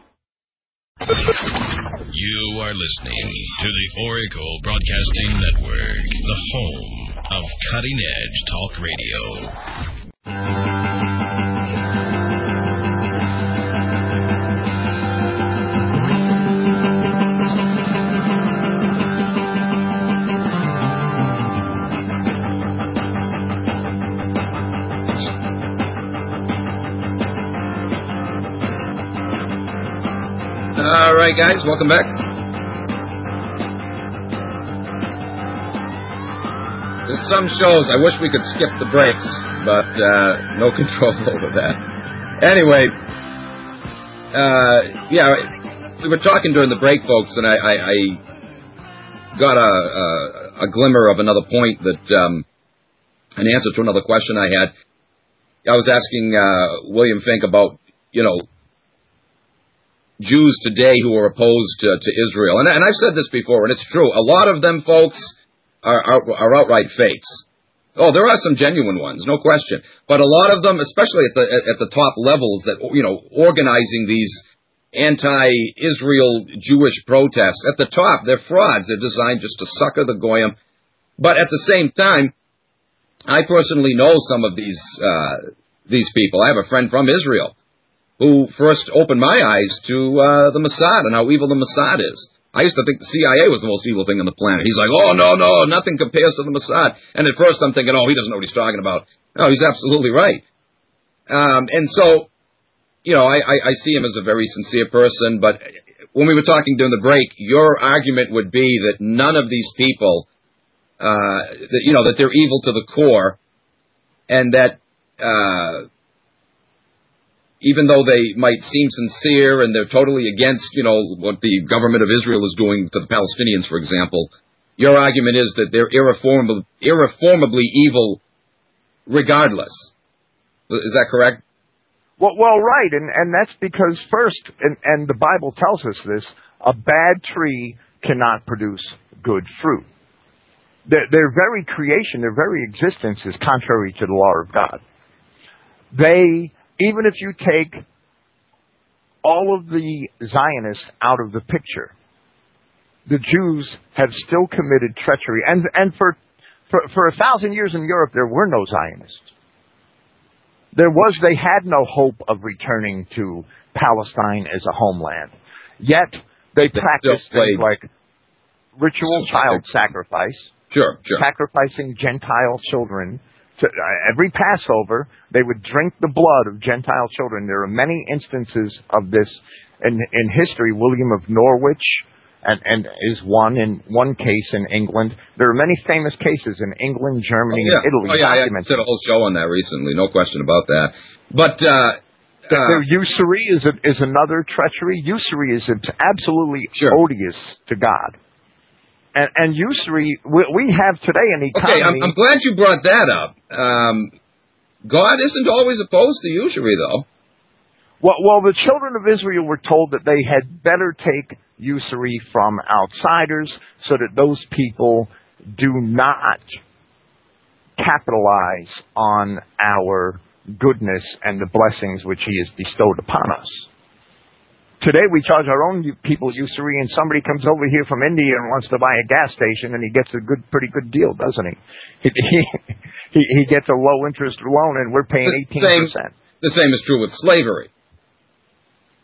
You are listening to the Oracle Broadcasting Network, the home of cutting edge talk radio. Right, guys, welcome back. there's some shows I wish we could skip the breaks, but uh, no control over that. Anyway, uh, yeah, we were talking during the break, folks, and I, I, I got a, a, a glimmer of another point that um, an answer to another question I had. I was asking uh, William Finck about you know Jews today who are opposed to, to Israel, and, and I've said this before, and it's true. A lot of them, folks, are, are, are outright fakes. Oh, there are some genuine ones, no question. But a lot of them, especially at the at the top levels, that you know, organizing these anti-Israel Jewish protests at the top, they're frauds. They're designed just to sucker the goyim. But at the same time, I personally know some of these uh, these people. I have a friend from Israel who first opened my eyes to uh, the Mossad and how evil the Mossad is. I used to think the CIA was the most evil thing on the planet. He's like, oh, no, no, nothing compares to the Mossad. And at first I'm thinking, oh, he doesn't know what he's talking about. No, he's absolutely right. Um, and so, you know, I, I, I see him as a very sincere person, but when we were talking during the break, your argument would be that none of these people, uh, that, you know, that they're evil to the core, and that, uh, even though they might seem sincere and they're totally against, you know, what the government of Israel is doing to the Palestinians, for example, your argument is that they're irreformably, irreformably evil regardless. Is that correct? Well, well, right, and and that's because first, and and the Bible tells us this: a bad tree cannot produce good fruit. Their, their very creation, their very existence is contrary to the law of God. They even if you take all of the Zionists out of the picture, the Jews have still committed treachery. And, and for, for, for a thousand years in Europe, there were no Zionists. There was, they had no hope of returning to Palestine as a homeland. Yet, they practiced things like ritual child sacrifice. Sure, sure. Sacrificing Gentile children uh, every Passover, they would drink the blood of Gentile children. There are many instances of this in, in history. William of Norwich and, and is one in one case in England. There are many famous cases in England, Germany, oh, yeah. and Italy. Oh, yeah, I did a whole show on that recently. No question about that. But uh, the, the usury is a, is another treachery. Usury is absolutely sure. odious to God. And, and usury, we, we have today an economy. Okay, I'm, I'm glad you brought that up. Um, God isn't always opposed to usury, though. Well, well, the children of Israel were told that they had better take usury from outsiders so that those people do not capitalize on our goodness and the blessings which He has bestowed upon us. Today we charge our own people usury, and somebody comes over here from India and wants to buy a gas station, and he gets a good, pretty good deal, doesn't he? He he, he gets a low interest loan, and we're paying eighteen percent. The same is true with slavery.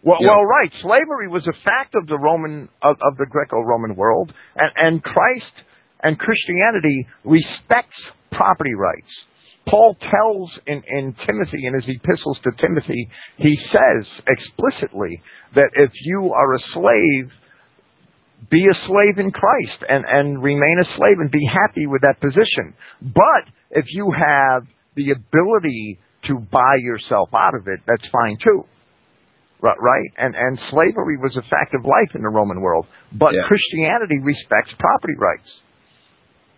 Well, well, right. Slavery was a fact of the Roman of, of the Greco-Roman world, and, and Christ and Christianity respects property rights. Paul tells in, in Timothy, in his epistles to Timothy, he says explicitly that if you are a slave, be a slave in Christ and, and remain a slave and be happy with that position. But if you have the ability to buy yourself out of it, that's fine too. Right? And, and slavery was a fact of life in the Roman world. But yeah. Christianity respects property rights.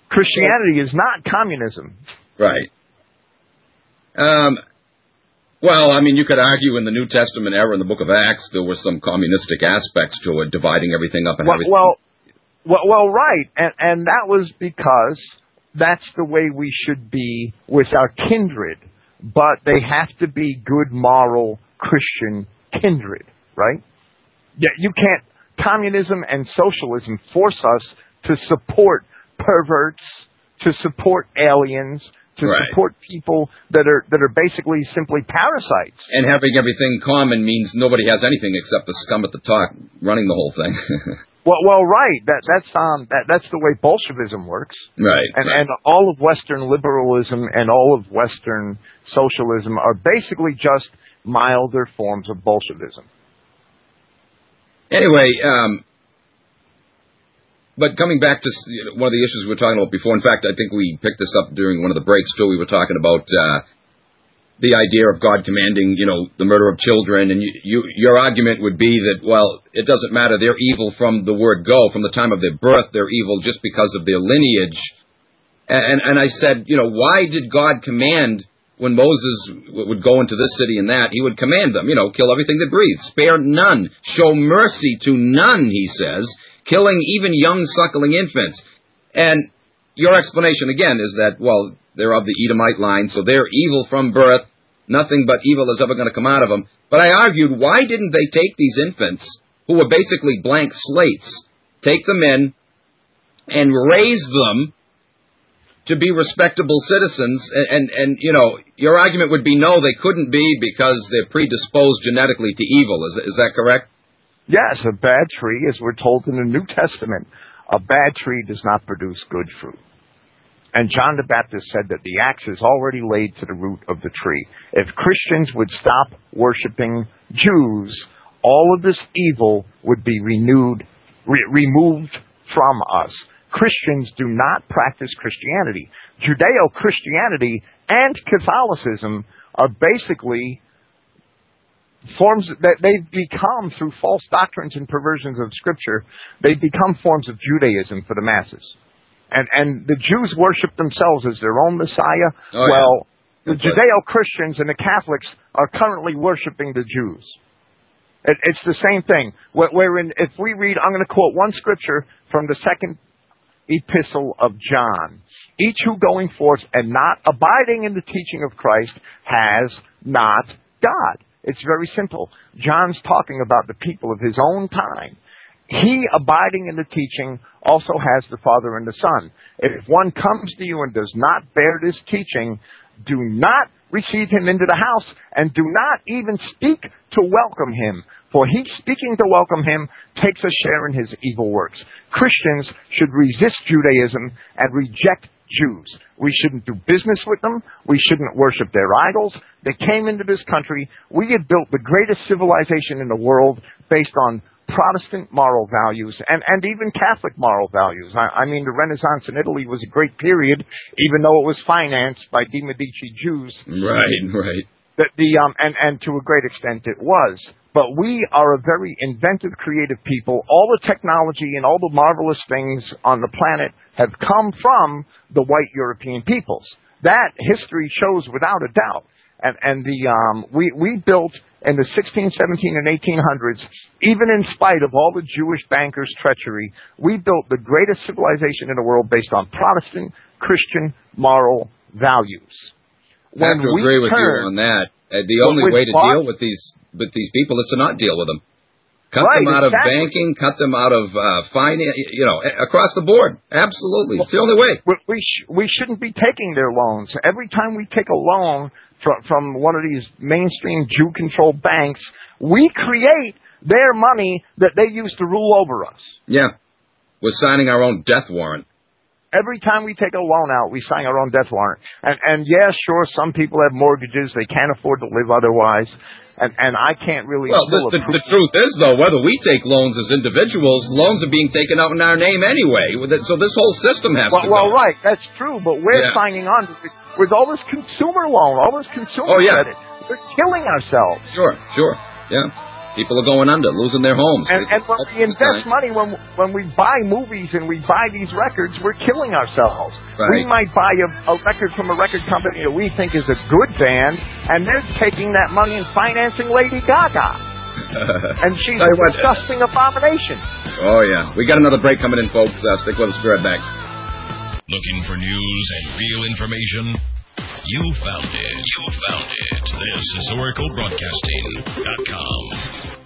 Christianity is not communism. Right. Um, well, I mean, you could argue in the New Testament era, in the Book of Acts, there were some communistic aspects to it, dividing everything up and well, everything. Well, well, well, right, and and that was because that's the way we should be with our kindred, but they have to be good, moral Christian kindred, right? Yeah, you can't. Communism and socialism force us to support perverts, to support aliens, to right. support people that are that are basically simply parasites. And having everything common means nobody has anything except the scum at the top running the whole thing. well, well, right. That that's um that that's the way Bolshevism works. Right. And right. and all of Western liberalism and all of Western socialism are basically just milder forms of Bolshevism. Anyway, um, but coming back to one of the issues we were talking about before. In fact, I think we picked this up during one of the breaks too. We were talking about uh, the idea of God commanding, you know, the murder of children, and you, you, your argument would be that, well, it doesn't matter. They're evil from the word go, from the time of their birth. They're evil just because of their lineage. And, and I said, you know, why did God command when Moses would go into this city and that? He would command them, you know, kill everything that breathes, spare none, show mercy to none, he says, killing even young suckling infants. And your explanation again is that, well, they're of the Edomite line, so they're evil from birth. Nothing but evil is ever going to come out of them. But I argued, why didn't they take these infants, who were basically blank slates, take them in and raise them to be respectable citizens? And, and, and you know, your argument would be no, they couldn't be because they're predisposed genetically to evil. Is, is that correct? Yes, a bad tree, as we're told in the New Testament, a bad tree does not produce good fruit. And John the Baptist said that the axe is already laid to the root of the tree. If Christians would stop worshiping Jews, all of this evil would be renewed, re- removed from us. Christians do not practice Christianity. Judeo Christianity and Catholicism are basically forms that they've become through false doctrines and perversions of Scripture, they've become forms of Judaism for the masses and and the Jews worship themselves as their own Messiah. Oh, well, yeah. the Judeo Christians and the Catholics are currently worshiping the Jews. It, it's the same thing. Wherein, if we read, I'm going to quote one scripture from the second epistle of John. Each who going forth and not abiding in the teaching of Christ has not God. It's very simple. John's talking about the people of his own time he abiding in the teaching also has the Father and the Son. If one comes to you and does not bear this teaching, do not receive him into the house and do not even speak to welcome him. For he speaking to welcome him takes a share in his evil works. Christians should resist Judaism and reject Jews. We shouldn't do business with them. We shouldn't worship their idols. They came into this country. We had built the greatest civilization in the world based on Protestant moral values and, and even Catholic moral values. I, I mean, the Renaissance in Italy was a great period, even though it was financed by de Medici Jews. Right, right. The, the um, and, and to a great extent it was. But we are a very inventive, creative people. All the technology and all the marvelous things on the planet have come from the white European peoples. That history shows without a doubt. And, and the um, we we built in the 16, 17, and 1800s, even in spite of all the Jewish bankers' treachery, we built the greatest civilization in the world based on Protestant, Christian, moral values. I have to agree with you on that. Uh, the only way to deal with these with these people is to not deal with them. Cut right, them out exactly. of banking, cut them out of uh, finance, you know, across the board. Absolutely. It's the only way. We, we, sh- we shouldn't be taking their loans. Every time we take a loan from, from one of these mainstream Jew controlled banks, we create their money that they use to rule over us. Yeah. We're signing our own death warrant. Every time we take a loan out, we sign our own death warrant. And, and yeah, sure, some people have mortgages. They can't afford to live otherwise. And, and I can't really. Well, the, the, the truth is, though, whether we take loans as individuals, loans are being taken out in our name anyway. So this whole system has well, to go. Well, right, that's true. But we're Yeah. signing on with all this consumer loan, all this consumer Oh, yeah. credit. We're killing ourselves. Sure, sure. Yeah. People are going under, losing their homes. And, and when That's we invest time. money, when when we buy movies and we buy these records, we're killing ourselves. Right. We might buy a, a record from a record company that we think is a good band, and they're taking that money and financing Lady Gaga, and she's a you what, disgusting abomination. Oh, yeah. We got another break coming in, folks. Uh, stick with us. Be right back. Looking for news and real information? You found it. You found it. This is OracleBroadcasting.com.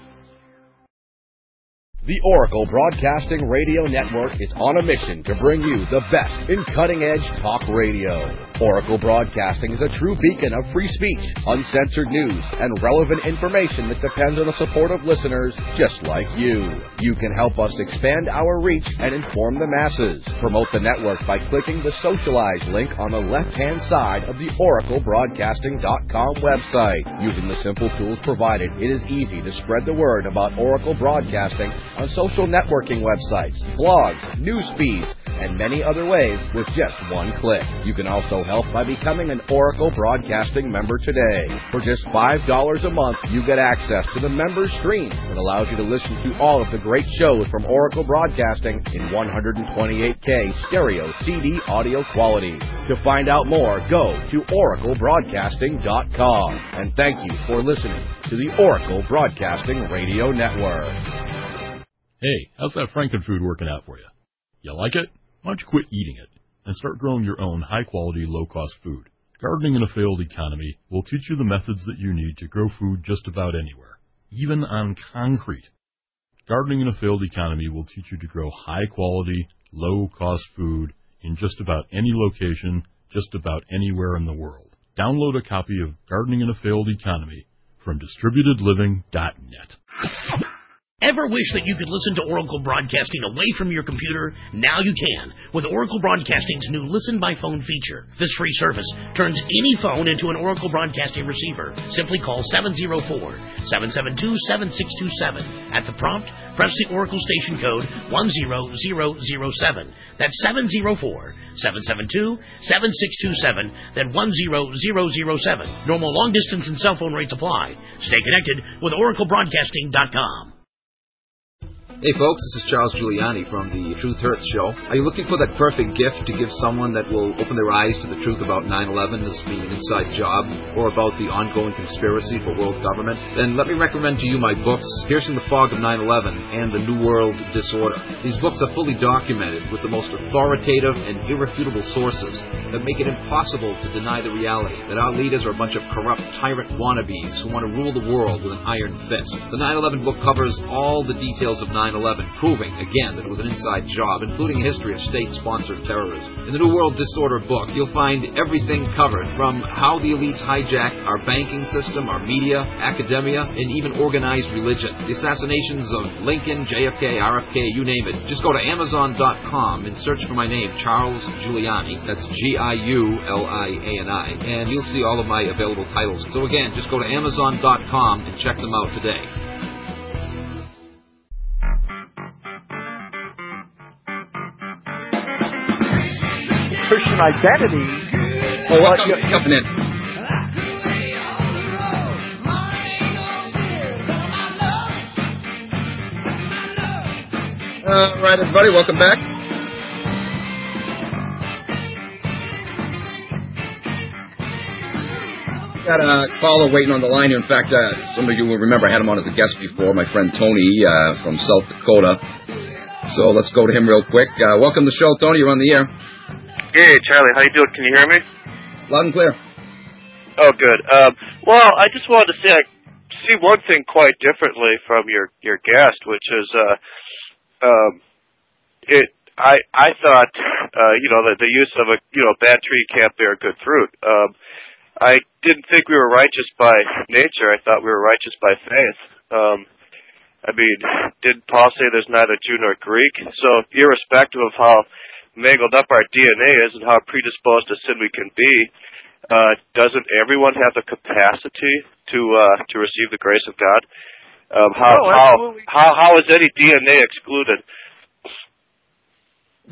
The Oracle Broadcasting Radio Network is on a mission to bring you the best in cutting edge talk radio. Oracle Broadcasting is a true beacon of free speech, uncensored news, and relevant information that depends on the support of listeners just like you. You can help us expand our reach and inform the masses. Promote the network by clicking the socialize link on the left hand side of the OracleBroadcasting.com website. Using the simple tools provided, it is easy to spread the word about Oracle Broadcasting on social networking websites, blogs, news feeds, and many other ways with just one click. You can also help by becoming an Oracle Broadcasting member today. For just $5 a month, you get access to the member stream that allows you to listen to all of the great shows from Oracle Broadcasting in 128K stereo CD audio quality. To find out more, go to oraclebroadcasting.com. And thank you for listening to the Oracle Broadcasting Radio Network. Hey, how's that Frankenfood working out for you? You like it? Why don't you quit eating it and start growing your own high quality, low cost food? Gardening in a failed economy will teach you the methods that you need to grow food just about anywhere, even on concrete. Gardening in a failed economy will teach you to grow high quality, low cost food in just about any location, just about anywhere in the world. Download a copy of Gardening in a Failed Economy from distributedliving.net. Ever wish that you could listen to Oracle Broadcasting away from your computer? Now you can with Oracle Broadcasting's new Listen by Phone feature. This free service turns any phone into an Oracle Broadcasting receiver. Simply call 704-772-7627. At the prompt, press the Oracle station code 10007. That's 704-772-7627, then 10007. Normal long distance and cell phone rates apply. Stay connected with oraclebroadcasting.com. Hey folks, this is Charles Giuliani from the Truth Hertz Show. Are you looking for that perfect gift to give someone that will open their eyes to the truth about 9-11 as being an inside job or about the ongoing conspiracy for world government? Then let me recommend to you my books, Piercing the Fog of 9-11 and The New World Disorder. These books are fully documented with the most authoritative and irrefutable sources that make it impossible to deny the reality that our leaders are a bunch of corrupt tyrant wannabes who want to rule the world with an iron fist. The 9-11 book covers all the details of 9 9/11, proving again that it was an inside job, including a history of state-sponsored terrorism. In the New World Disorder book, you'll find everything covered from how the elites hijacked our banking system, our media, academia, and even organized religion. The assassinations of Lincoln, JFK, RFK, you name it. Just go to Amazon.com and search for my name, Charles Giuliani. That's G-I-U-L-I-A-N-I, and you'll see all of my available titles. So again, just go to Amazon.com and check them out today. Christian identity. Oh, what's up? Coming in. All right, everybody, welcome back. Got a caller waiting on the line here. In fact, uh, some of you will remember I had him on as a guest before, my friend Tony uh, from South Dakota. So let's go to him real quick. Uh, welcome to the show, Tony. You're on the air. Hey, Charlie, how you doing? Can you hear me? Loud and clear. Oh, good. Um, well, I just wanted to say I see one thing quite differently from your your guest, which is uh, um, it. I I thought uh, you know that the use of a you know bad tree can't bear good fruit. Um, I didn't think we were righteous by nature. I thought we were righteous by faith. Um, I mean, did Paul say there's neither Jew nor Greek? So, irrespective of how mangled up our DNA is and how predisposed to sin we can be, uh, doesn't everyone have the capacity to uh, to receive the grace of God? Um, how, No, how how how is any DNA excluded?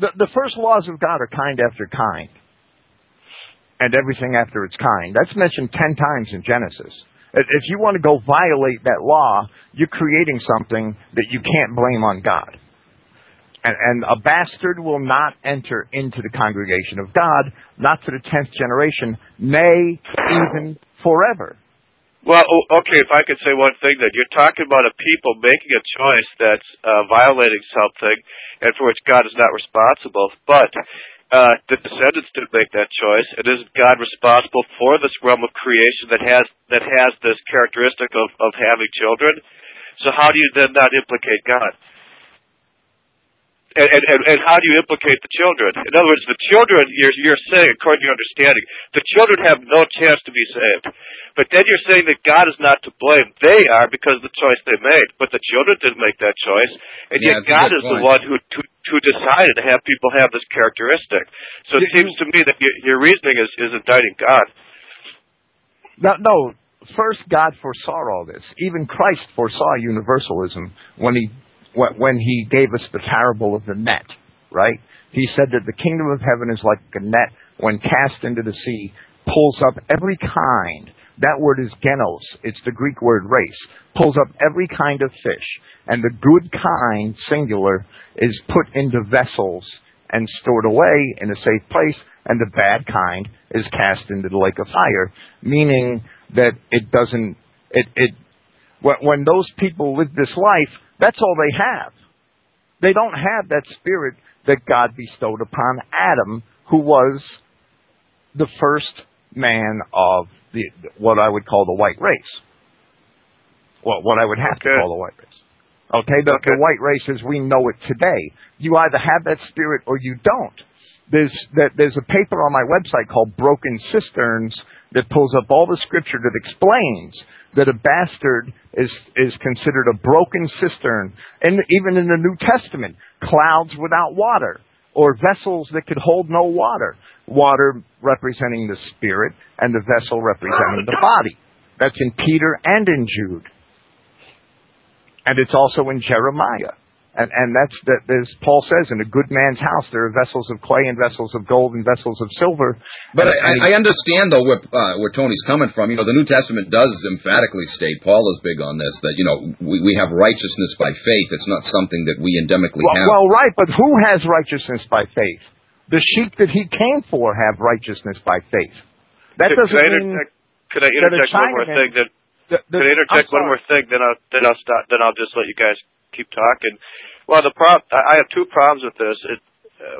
The, the first laws of God are kind after kind, and everything after its kind. That's mentioned ten times in Genesis. If if you want to go violate that law, you're creating something that you can't blame on God. And, and a bastard will not enter into the congregation of God, not to the tenth generation, nay, even forever. Well, okay, if I could say one thing, then you're talking about a people making a choice that's uh, violating something, and for which God is not responsible. But uh, the descendants didn't make that choice, and isn't God responsible for this realm of creation that has that has this characteristic of of having children? So how do you then not implicate God? And, and, and, how do you implicate the children? In other words, the children, you're, you're saying, according to your understanding, the children have no chance to be saved. But then you're saying that God is not to blame. They are because of the choice they made. But the children didn't make that choice. And Yeah, yet God is the one who, who, who decided to have people have this characteristic. So it seems to me that your, your reasoning is, is indicting God. No, no. First, God foresaw all this. Even Christ foresaw universalism when he when, he gave us the parable of the net, right? He said that the kingdom of heaven is like a net when cast into the sea, pulls up every kind. That word is genos. It's the Greek word race. Pulls up every kind of fish. And the good kind, singular, is put into vessels and stored away in a safe place. And the bad kind is cast into the lake of fire, meaning that it doesn't, it, it, when those people live this life, that's all they have. They don't have that spirit that God bestowed upon Adam, who was the first man of the what I would call the white race. Well, what I would have okay. to call the white race. Okay, the, okay. the white race as we know it today. You either have that spirit or you don't. There's that there's a paper on my website called Broken Cisterns that pulls up all the scripture that explains that a bastard is is considered a broken cistern, and even in the New Testament, clouds without water or vessels that could hold no water. Water representing the spirit and the vessel representing the body. That's in Peter and in Jude. And it's also in Jeremiah. And, and that's that. As Paul says, in a good man's house there are vessels of clay and vessels of gold and vessels of silver. But and, I, I understand though where, uh, where Tony's coming from. You know, the New Testament does emphatically state Paul is big on this that you know we, we have righteousness by faith. It's not something that we endemically well, have. Well, right, but who has righteousness by faith? The sheep that he came for have righteousness by faith. That could, doesn't could I mean. interject, could I interject one more thing? That the, the, could I interject one more thing? Then I'll then I'll stop. Then I'll just let you guys keep talking. Well, the prob- I have two problems with this. It, uh,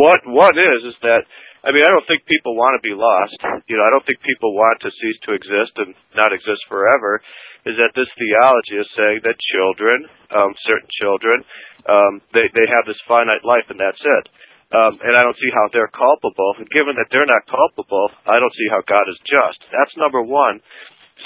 what one is is that I mean I don't think people want to be lost. You know I don't think people want to cease to exist and not exist forever. Is that this theology is saying that children, um, certain children, um, they they have this finite life and that's it. Um, and I don't see how they're culpable. And given that they're not culpable, I don't see how God is just. That's number one.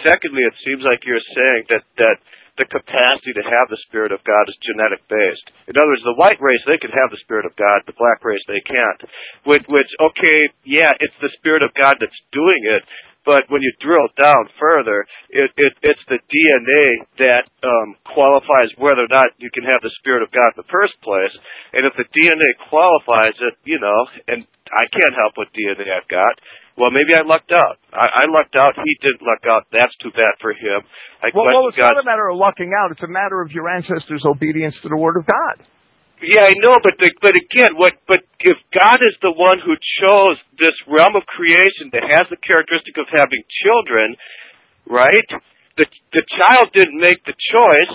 Secondly, it seems like you're saying that that the capacity to have the Spirit of God is genetic based. In other words, the white race, they can have the Spirit of God, the black race, they can't. Which, which okay, yeah, it's the Spirit of God that's doing it, but when you drill down further, it, it, it's the DNA that um, qualifies whether or not you can have the Spirit of God in the first place. And if the DNA qualifies it, you know, and I can't help what DNA I've got, well, maybe I lucked out. I, I lucked out. He didn't luck out. That's too bad for him. I well, well, it's God. not a matter of lucking out. It's a matter of your ancestors' obedience to the Word of God. Yeah, I know, but the, but again, what? But if God is the one who chose this realm of creation that has the characteristic of having children, right? The the child didn't make the choice,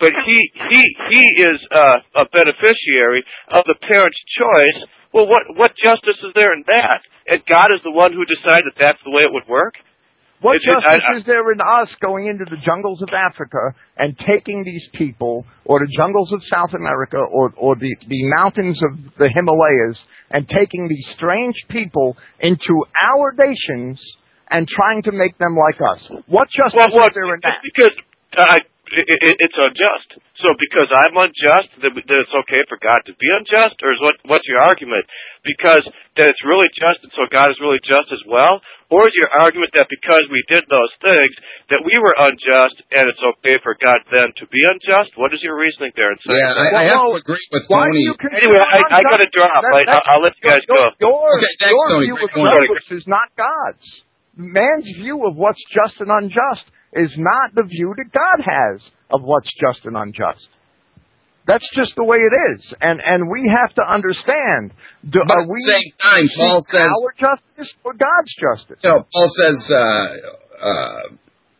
but he he he is uh, a beneficiary of the parent's choice. Well, what what justice is there in that? And God is the one who decided that that's the way it would work. What It- it- justice I- I- is there in us going into the jungles of Africa and taking these people, or the jungles of South America, or, or the, the mountains of the Himalayas, and taking these strange people into our nations and trying to make them like us? What justice well, well, is there in that? because uh, it, it, it's unjust. So because I'm unjust, that, that it's okay for God to be unjust, or is what what's your argument? Because that it's really just, and so God is really just as well, or is your argument that because we did those things that we were unjust, and it's okay for God then to be unjust? What is your reasoning there? In saying Yeah, that? I, I have to agree with Tony. do you consider Anyway, I, I got to drop. That- I, that's- I'll let you guys your, go. Your, Okay, thanks, your Tony. view of justice is not God's. Man's view of what's just and unjust is not the view that God has of what's just and unjust. That's just the way it is, and and we have to understand. Do, But are at we the same time, Paul says- our justice or God's justice? You know, Paul says, uh, uh,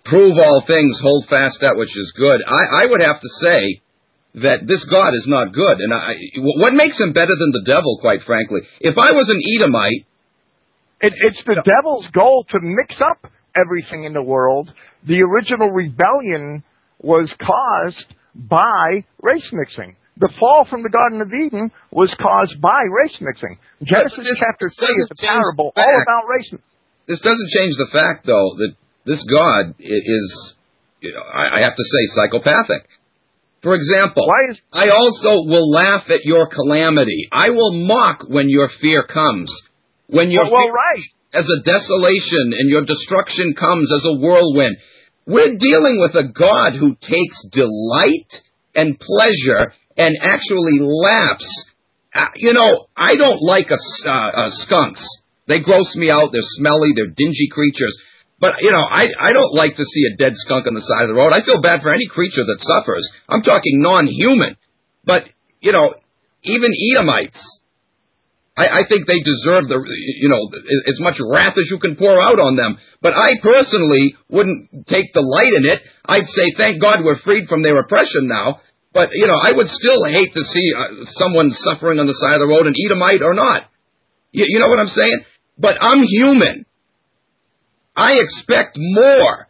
"Prove all things, hold fast that which is good." I, I would have to say that this God is not good, and I, what makes him better than the devil? Quite frankly, if I was an Edomite, It, it's the devil's goal to mix up everything in the world. The original rebellion was caused by race mixing. The fall from the Garden of Eden was caused by race mixing. Genesis this- chapter this 3 is a parable all about race mixing. this doesn't change the fact, though, that this God is, you know, I, I have to say, psychopathic. For example, Why is I also will laugh at your calamity. I will mock when your fear comes. When your well, well, fear right? As a desolation and your destruction comes as a whirlwind. We're dealing with a God who takes delight and pleasure and actually lapse. Uh, you know, I don't like a, uh, uh, skunks. They gross me out. They're smelly. They're dingy creatures. But you know, I I don't like to see a dead skunk on the side of the road. I feel bad for any creature that suffers. I'm talking non-human. But you know, even Edomites, I, I think they deserve the you know as much wrath as you can pour out on them. But I personally wouldn't take delight in it. I'd say thank God we're freed from their oppression now. But you know, I would still hate to see uh, someone suffering on the side of the road, an Edomite or not. You, you know what I'm saying? But I'm human. I expect more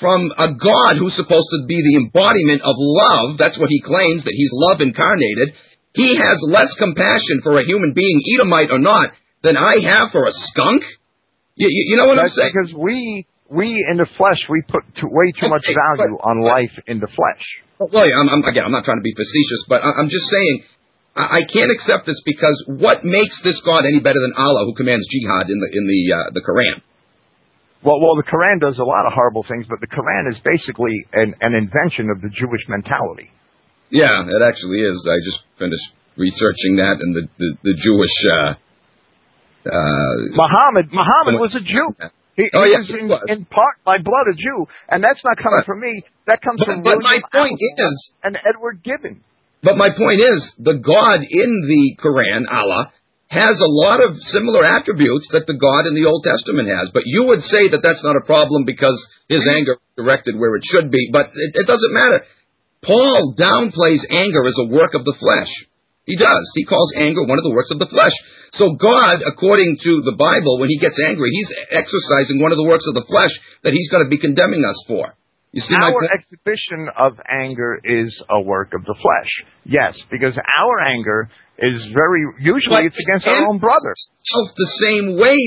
from a God who's supposed to be the embodiment of love. That's what he claims, that he's love incarnated. He has less compassion for a human being, Edomite or not, than I have for a skunk. You, you, you know what That's I'm saying? Because we, we in the flesh, we put too, way too much value but- on life in the flesh. Well, yeah, I'm, I'm, again, I'm not trying to be facetious, but I- I'm just saying I, I can't accept this because what makes this God any better than Allah, who commands jihad in the in the uh, the Quran? Well, well, the Quran does a lot of horrible things, but the Quran is basically an, an invention of the Jewish mentality. Yeah, it actually is. I just finished researching that, and the the, the Jewish. Uh, uh, Muhammad, Muhammad was a Jew. He, Oh, he yeah, was in, was. in part by blood a Jew, and that's not coming But- from me. That comes but- from but my point is- and Edward Gibbon. But my point is, the God in the Quran, Allah, has a lot of similar attributes that the God in the Old Testament has. But you would say that that's not a problem because his anger is directed where it should be. But it, it doesn't matter. Paul downplays anger as a work of the flesh. He does. He calls anger one of the works of the flesh. So God, according to the Bible, when he gets angry, he's exercising one of the works of the flesh that he's going to be condemning us for. You see Our exhibition of anger is a work of the flesh. Yes, because our anger is very usually it's against our own brother. Of the same way,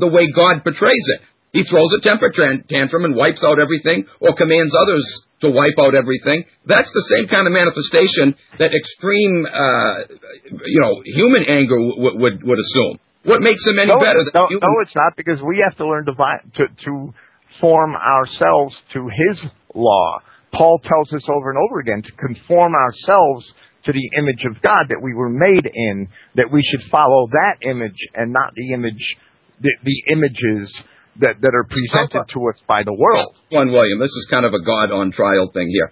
the way God portrays it. He throws a temper tantrum and wipes out everything, or commands others to wipe out everything. That's the same kind of manifestation that extreme, uh, you know, human anger w- would would assume. What makes him any no, better than no, human? no, it's not because we have to learn to, vi- to to form ourselves to His law. Paul tells us over and over again to conform ourselves to the image of God that we were made in. That we should follow that image and not the image, the, the images that that are presented to us by the world. One William, this is kind of a God on trial thing here.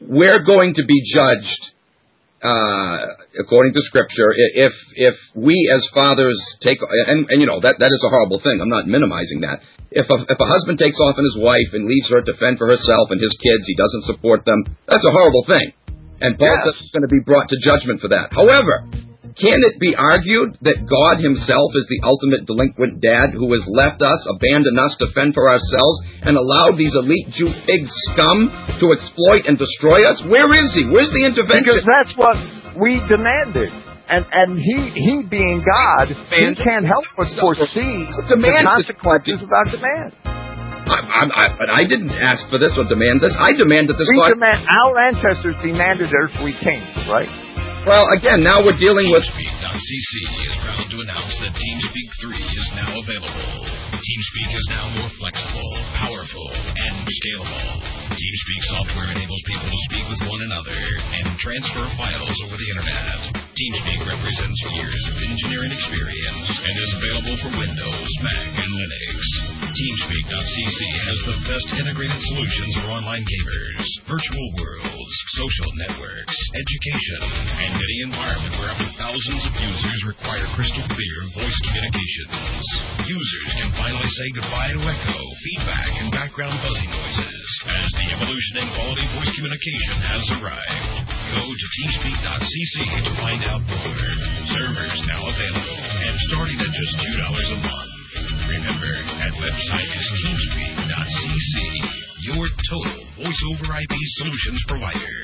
We're going to be judged uh, according to Scripture if if we as fathers take and and you know that that is a horrible thing. I'm not minimizing that. If a if a husband takes off on his wife and leaves her to fend for herself and his kids, he doesn't support them. That's a horrible thing. And Paul says he's going to be brought to judgment for that. However, can it be argued that God himself is the ultimate delinquent dad who has left us, abandoned us to fend for ourselves, and allowed these elite Jew pig scum to exploit and destroy us? Where is he? Where's the intervention? Because that's what we demanded. And and he he being God, he can't help but foresee the Demand is- consequences of our demand. I, I, I, but I didn't ask for this or demand this. I demanded this We God. demand our ancestors demanded earthly kings, right? Well, again, now we're dealing with. TeamSpeak.cc is proud to announce that TeamSpeak 3 is now available. TeamSpeak is now more flexible, powerful, and scalable. TeamSpeak software enables people to speak with one another and transfer files over the internet. TeamSpeak represents years of engineering experience and is available for Windows, Mac, and Linux. TeamSpeak.cc has the best integrated solutions for online gamers, virtual worlds, social networks, education, and any environment where up to thousands of users require crystal clear voice communications. Users can finally say goodbye to echo, feedback, and background buzzing noises as the evolution in quality voice communication has arrived. Go to teamspeak.cc to find out more. Servers now available and starting at just $2 a month. Remember, that website is teamspeak.cc, your total voice over IP solutions provider.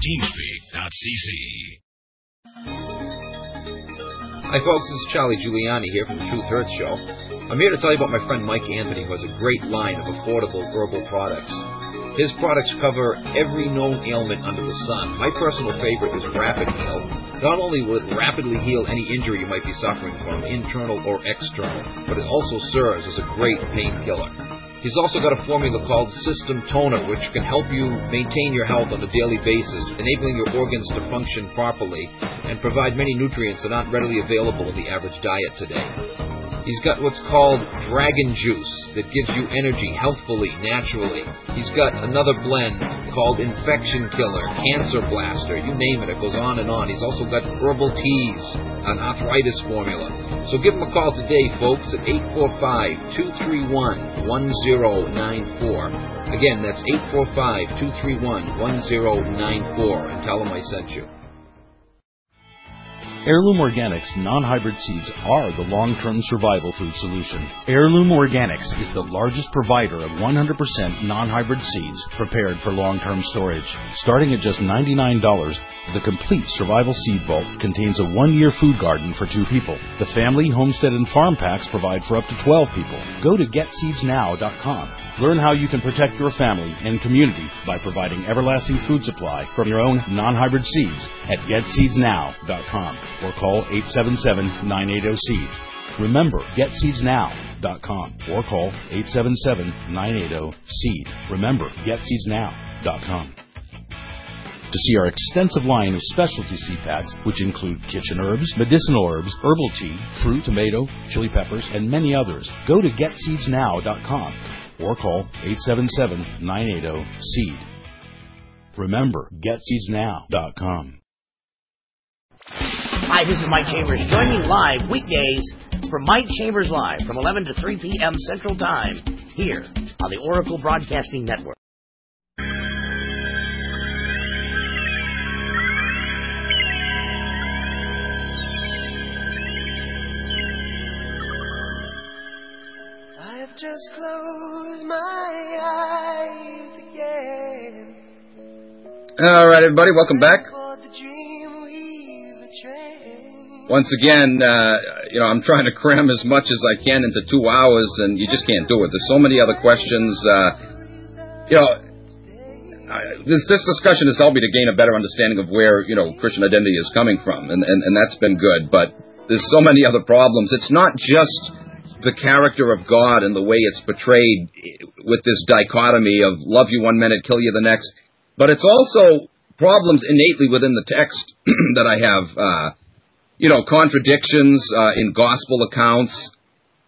Teamspeak.cc. Hi, folks. This is Charlie Giuliani here from the Truth Hertz Show. I'm here to tell you about my friend Mike Anthony, who has a great line of affordable herbal products. His products cover every known ailment under the sun. My personal favorite is Rapid Heal. Not only will it rapidly heal any injury you might be suffering from, internal or external, but it also serves as a great painkiller. He's also got a formula called System Toner, which can help you maintain your health on a daily basis, enabling your organs to function properly and provide many nutrients that aren't readily available in the average diet today. He's got what's called Dragon Juice that gives you energy healthfully, naturally. He's got another blend called Infection Killer, Cancer Blaster, you name it, it goes on and on. He's also got Herbal Teas, an arthritis formula. So give them a call today, folks, at 845 231 1094. Again, that's 845 231 1094, and tell them I sent you. Heirloom Organics non-hybrid seeds are the long-term survival food solution. Heirloom Organics is the largest provider of 100% non-hybrid seeds prepared for long-term storage. Starting at just $99, the complete survival seed vault contains a one-year food garden for two people. The family, homestead, and farm packs provide for up to 12 people. Go to getseedsnow.com. Learn how you can protect your family and community by providing everlasting food supply from your own non-hybrid seeds at getseedsnow.com or call 877-980-SEED. Remember, getseedsnow.com or call 877-980-SEED. Remember, getseedsnow.com. To see our extensive line of specialty seed packs, which include kitchen herbs, medicinal herbs, herbal tea, fruit, tomato, chili peppers, and many others, go to getseedsnow.com or call 877-980-SEED. Remember, getseedsnow.com. Hi, this is Mike Chambers. Join me live weekdays for Mike Chambers Live from 11 to 3 p.m. Central Time here on the Oracle Broadcasting Network. I've just closed my eyes again. All right, everybody, welcome back. Once again, uh, you know, I'm trying to cram as much as I can into two hours, and you just can't do it. There's so many other questions. Uh, you know, I, this this discussion has helped me to gain a better understanding of where you know Christian identity is coming from, and and, and that's been good. But there's so many other problems. It's not just the character of God and the way it's portrayed with this dichotomy of love you one minute, kill you the next, but it's also problems innately within the text that I have. Uh, you know, contradictions uh, in gospel accounts,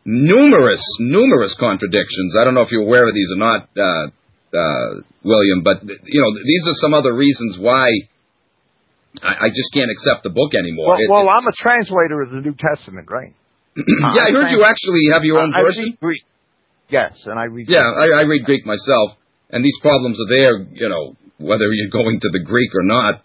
numerous, numerous contradictions. I don't know if you're aware of these or not, uh, uh, William, but you know, these are some other reasons why I, I just can't accept the book anymore. Well, It- well it- I'm a translator of the New Testament, right? yeah, I heard you actually have your own I version. read Greek. Yes, and I read. Yeah, I, I read Greek myself, and these problems are there. You know, whether you're going to the Greek or not.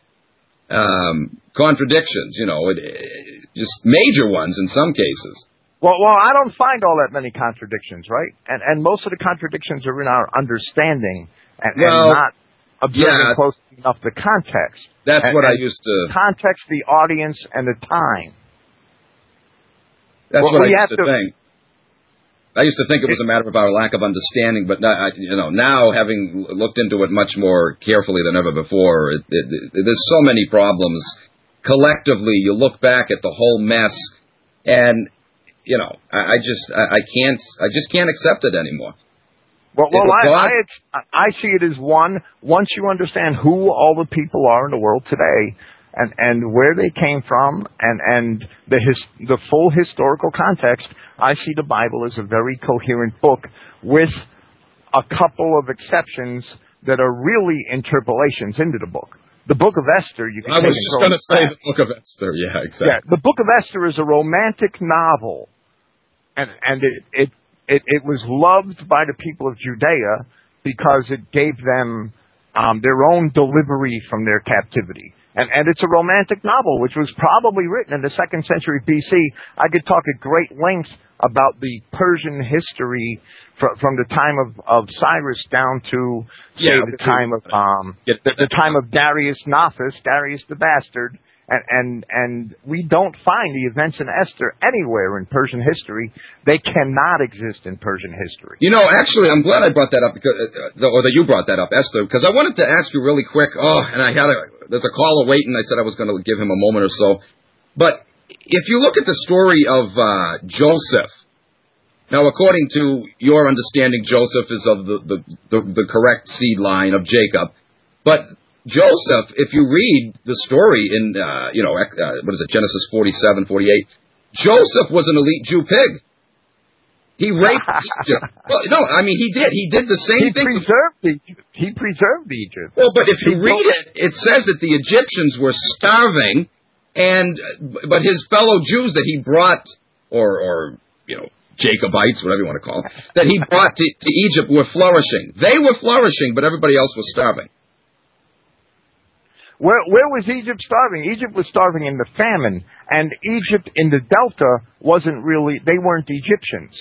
Um, contradictions, you know, it, it, just major ones in some cases. Well, well, I don't find all that many contradictions, right? And and most of the contradictions are in our understanding and, Well, and not observing yeah. close enough the context. That's And- what I used to. context, the audience, and the time. That's Well, what I we used have to to- think. I used to think it was a matter of our lack of understanding, but now, I- you know, now having looked into it much more carefully than ever before, it, it, it, there's so many problems. Collectively, you look back at the whole mess, and you know, I, I just, I, I can't, I just can't accept it anymore. Well, well, I, I, I see it as one. Once you understand who all the people are in the world today, and and where they came from, and and the his, the full historical context, I see the Bible as a very coherent book with a couple of exceptions that are really interpolations into the book. The Book of Esther, you can I was just going to say the Book of Esther. Yeah, exactly. Yeah, the Book of Esther is a romantic novel, and and it it it, it was loved by the people of Judea because it gave them um, their own delivery from their captivity. And, and it's a romantic novel, which was probably written in the second century BC. I could talk at great length about the Persian history fr- from the time of, of Cyrus down to say Yeah, the time of um, the, the time of Darius Nothus, Darius the Bastard, and, and and we don't find the events in Esther anywhere in Persian history. They cannot exist in Persian history. You know, actually, I'm glad I brought that up because, uh, or that you brought that up, Esther, because I wanted to ask you really quick. Oh, and I had a there's a caller waiting. I said I was going to give him a moment or so, but if you look at the story of uh, Joseph, Now, according to your understanding, Joseph is of the, the, the, the correct seed line of Jacob. But Joseph, if you read the story in, uh, you know, uh, what is it, Genesis 47, 48, Joseph was an elite Jew pig. He raped Egypt. Well, no, I mean he did. He did the same he thing. Preserved Egypt. He preserved Egypt. Well, but if you He read it, it says that the Egyptians were starving, and but his fellow Jews that he brought, or or you know Jacobites, whatever you want to call them, that he brought to, to Egypt were flourishing. They were flourishing, but everybody else was starving. Where where was Egypt starving? Egypt was starving in the famine, and Egypt in the delta wasn't really they weren't Egyptians.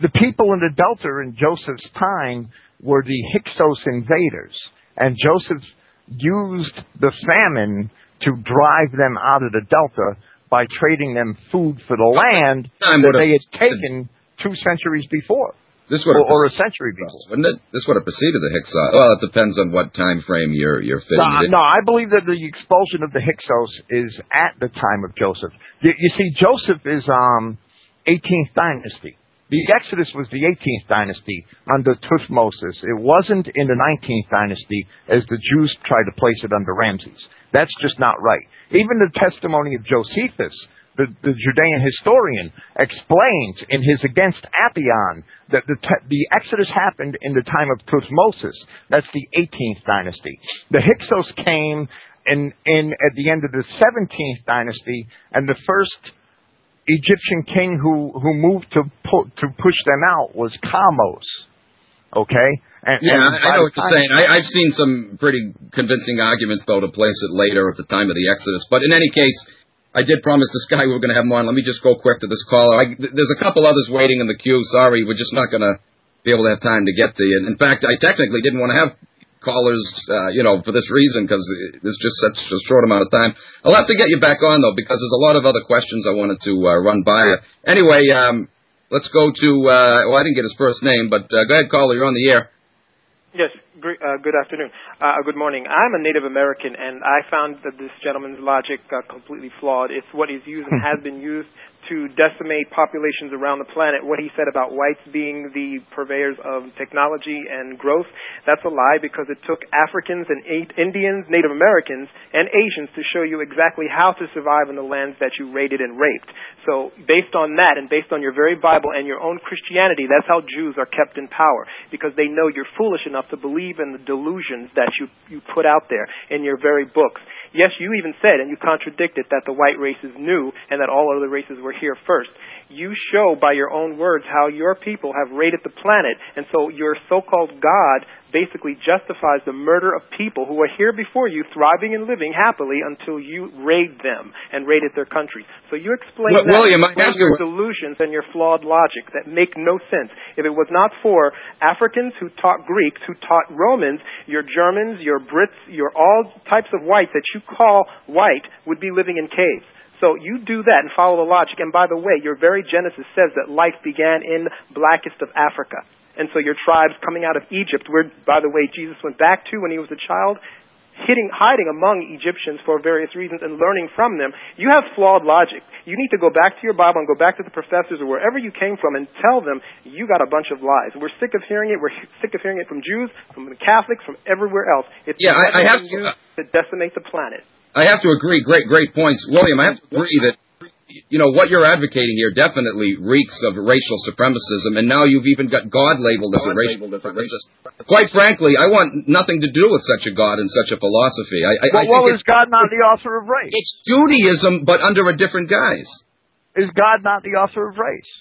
The people in the delta in Joseph's time were the Hyksos invaders, and Joseph used the famine to drive them out of the delta by trading them food for the land that they had taken two centuries before, This would or, or a century before. wouldn't it? This would have preceded the Hyksos. Well, it depends on what time frame you're you're fitting No, in. no, I believe that the expulsion of the Hyksos is at the time of Joseph. You, you see, Joseph is um 18th dynasty. The Exodus was the 18th dynasty under Tutmosis. It wasn't in the 19th dynasty as the Jews tried to place it under Ramses. That's just not right. Even the testimony of Josephus, the, the Judean historian, explains in his Against Apion that the, the Exodus happened in the time of Tutmosis. That's the 18th dynasty. The Hyksos came in, in at the end of the 17th dynasty, and the first Egyptian king who, who moved to pu- to push them out was Kamose. Okay? And, Yeah, and I, I know what you're saying. I, I've seen some pretty convincing arguments, though, to place it later at the time of the Exodus. But in any case, I did promise this guy we were going to have him on. Let me just go quick to this caller. I, th- there's a couple others waiting in the queue. Sorry, we're just not going to be able to have time to get to you. In fact, I technically didn't want to have callers, uh, you know, for this reason because there's just such a short amount of time. I'll have to get you back on though because there's a lot of other questions I wanted to uh, run by you. Anyway, um, let's go to. Uh, well, I didn't get his first name, but uh, go ahead, caller. You're on the air. Yes, great, uh, good afternoon. Uh, good morning. I'm a Native American, and I found that this gentleman's logic uh, completely flawed. It's what is used and has been used to decimate populations around the planet. What he said about whites being the purveyors of technology and growth, that's a lie because it took Africans and Indians, Native Americans, and Asians to show you exactly how to survive in the lands that you raided and raped. So based on that and based on your very Bible and your own Christianity, that's how Jews are kept in power because they know you're foolish enough to believe in the delusions that you, you put out there in your very books. Yes, you even said, and you contradicted, that the white race is new and that all other races were here first. You show by your own words how your people have raided the planet, and so your so-called God basically justifies the murder of people who were here before you, thriving and living happily until you raid them and raided their countries. So you explain Well, that William, I have your delusions and your flawed logic that make no sense. If it was not for Africans who taught Greeks, who taught Romans, your Germans, your Brits, your all types of whites that you call white would be living in caves. So you do that and follow the logic. And by the way, your very Genesis says that life began in blackest of Africa. And so your tribes coming out of Egypt, where, by the way, Jesus went back to when he was a child, hitting, hiding among Egyptians for various reasons and learning from them, you have flawed logic. You need to go back to your Bible and go back to the professors or wherever you came from and tell them you got a bunch of lies. We're sick of hearing it. We're sick of hearing it from Jews, from the Catholics, from everywhere else. It's Yeah, I- I have to- used to decimate the planet. I have to agree. Great, great points, William. I have to agree that you know what you're advocating here definitely reeks of racial supremacism, and now you've even got God labeled as a racial supremacist. Quite frankly, I want nothing to do with such a God and such a philosophy. I, I, I Well, think well, is God not the author of race? it's Judaism, but under a different guise. Is God not the author of race?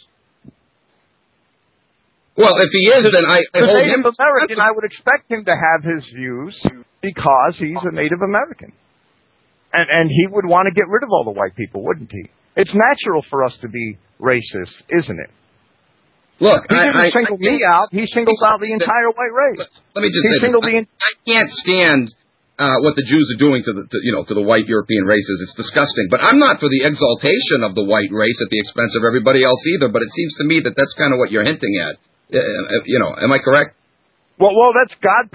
Well, if he is, then I, I hold Native him. American, I would expect him to have his views because he's a Native American. And, and he would want to get rid of all the white people, wouldn't he? It's natural for us to be racist, isn't it? Look, he didn't I, single I, me out. He singled out the entire white race. Let me just he say singled I, the I can't stand uh, what the Jews are doing to the to, you know to the white European races. It's disgusting. But I'm not for the exaltation of the white race at the expense of everybody else either. But it seems to me that that's kind of what you're hinting at. Uh, uh, you know, am I correct? Well, well, that's God,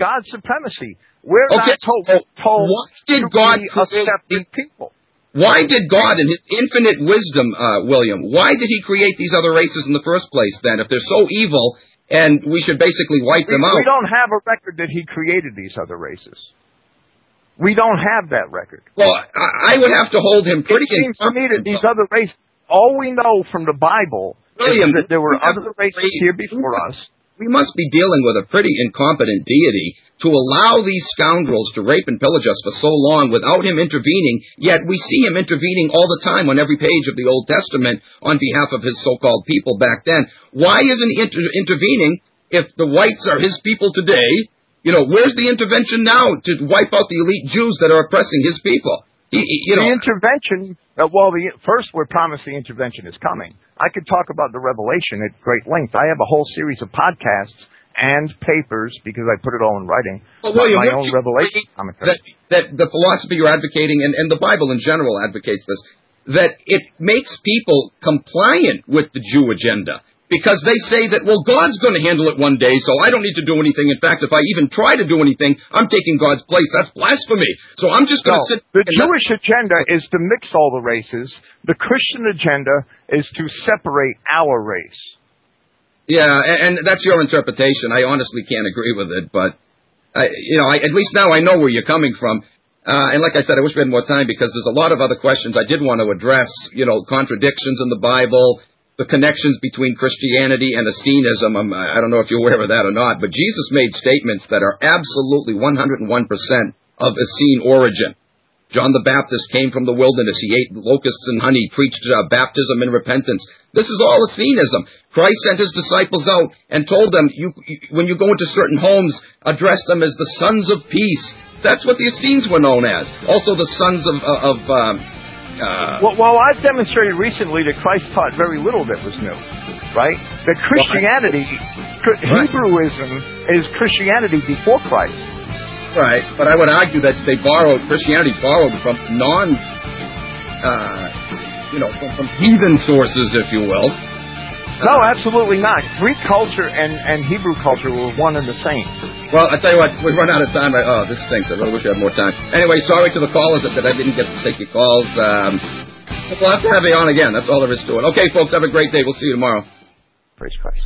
God supremacy. We're Okay, not told, so told why did to God be accepting people. Why did God, in His infinite wisdom, uh, William, why did He create these other races in the first place? Then, if they're so evil, and we should basically wipe we, them out. We don't have a record that He created these other races. We don't have that record. Well, I, I would have to hold him pretty. It seems to me that these other races, all we know from the Bible William, is that there were other races here before us. We must be dealing with a pretty incompetent deity to allow these scoundrels to rape and pillage us for so long without him intervening, yet we see him intervening all the time on every page of the Old Testament on behalf of his so-called people back then. Why isn't he inter- intervening if the whites are his people today? You know, where's the intervention now to wipe out the elite Jews that are oppressing his people? He, he, you know, the intervention, uh, well, the, first we're promised the intervention is coming. I could talk about the revelation at great length. I have a whole series of podcasts and papers because I put it all in writing. Well, William, my own revelation. That, that the philosophy you're advocating, and, and the Bible in general advocates this, that it makes people compliant with the Jew agenda because they say that, well, God's going to handle it one day, so I don't need to do anything. In fact, if I even try to do anything, I'm taking God's place. That's blasphemy. So I'm just going to no, sit. The Jewish agenda is to mix all the races. The Christian agenda is to separate our race. Yeah, and, and that's your interpretation. I honestly can't agree with it, but I, you know, I, at least now I know where you're coming from. Uh, and like I said, I wish we had more time because there's a lot of other questions I did want to address. You know, contradictions in the Bible, the connections between Christianity and Essenism. I'm, I don't know if you're aware of that or not, but Jesus made statements that are absolutely 101% of Essene origin. John the Baptist came from the wilderness. He ate locusts and honey, preached uh, baptism and repentance. This is all Essenism. Christ sent his disciples out and told them, you, you, when you go into certain homes, address them as the sons of peace. That's what the Essenes were known as. Also the sons of, uh, of um, uh, well, well, I've demonstrated recently that Christ taught very little that was new, right? That Christianity, right. Hebrewism is Christianity before Christ. Right, but I would argue that they borrowed Christianity borrowed from non, uh, you know, from, from heathen sources, if you will. No, absolutely not. Greek culture and, and Hebrew culture were one and the same. Well, I tell you what, we've run out of time. I, oh, this stinks. I really wish I had more time. Anyway, sorry to the callers that I didn't get to take your calls. Um, we'll have to have you on again. That's all there is to it. Okay, folks, have a great day. We'll see you tomorrow. Praise Christ.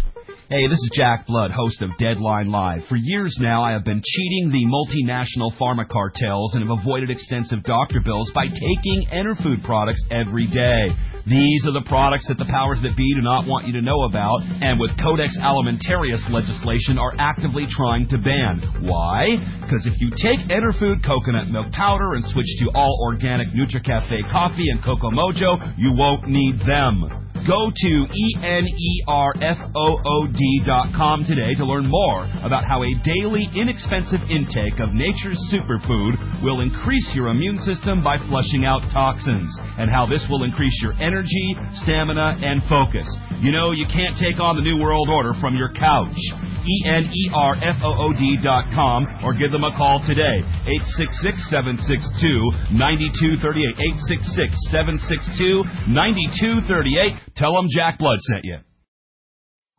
Hey, this is Jack Blood, host of Deadline Live. For years now, I have been cheating the multinational pharma cartels and have avoided extensive doctor bills by taking Enerfood products every day. These are the products that the powers that be do not want you to know about, and with Codex Alimentarius legislation are actively trying to ban. Why? Because if you take Enerfood coconut milk powder and switch to all organic NutriCafe coffee and Cocoa Mojo, you won't need them. Go to E-N-E-R-F-O-O-D.com today to learn more about how a daily inexpensive intake of nature's superfood will increase your immune system by flushing out toxins, and how this will increase your energy, stamina, and focus. You know, you can't take on the New World Order from your couch. E-N-E-R-F-O-O-D dot com or give them a call today. 866-762-9238. 866-762-9238. Tell them Jack Blood sent you.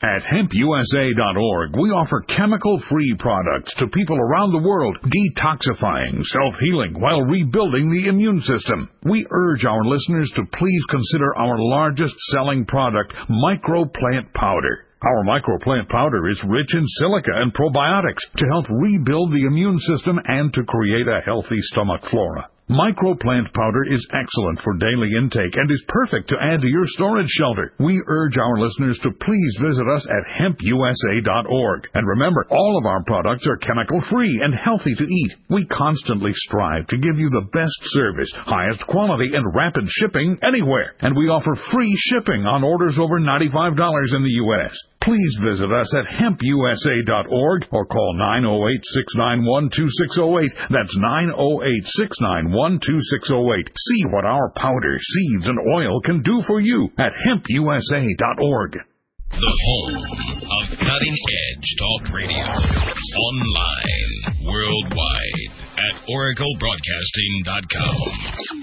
At hempusa.org, we offer chemical free products to people around the world, detoxifying, self healing, while rebuilding the immune system. We urge our listeners to please consider our largest selling product, Microplant Powder. Our microplant powder is rich in silica and probiotics to help rebuild the immune system and to create a healthy stomach flora. Microplant powder is excellent for daily intake and is perfect to add to your storage shelter. We urge our listeners to please visit us at hempusa.org. And remember, all of our products are chemical free and healthy to eat. We constantly strive to give you the best service, highest quality, and rapid shipping anywhere. And we offer free shipping on orders over $95 in the U.S. Please visit us at hempusa.org or call 908-691-2608. That's 908-691-2608. See what our powder, seeds, and oil can do for you at hempusa.org. The home of cutting edge talk radio. Online, worldwide, at oraclebroadcasting.com.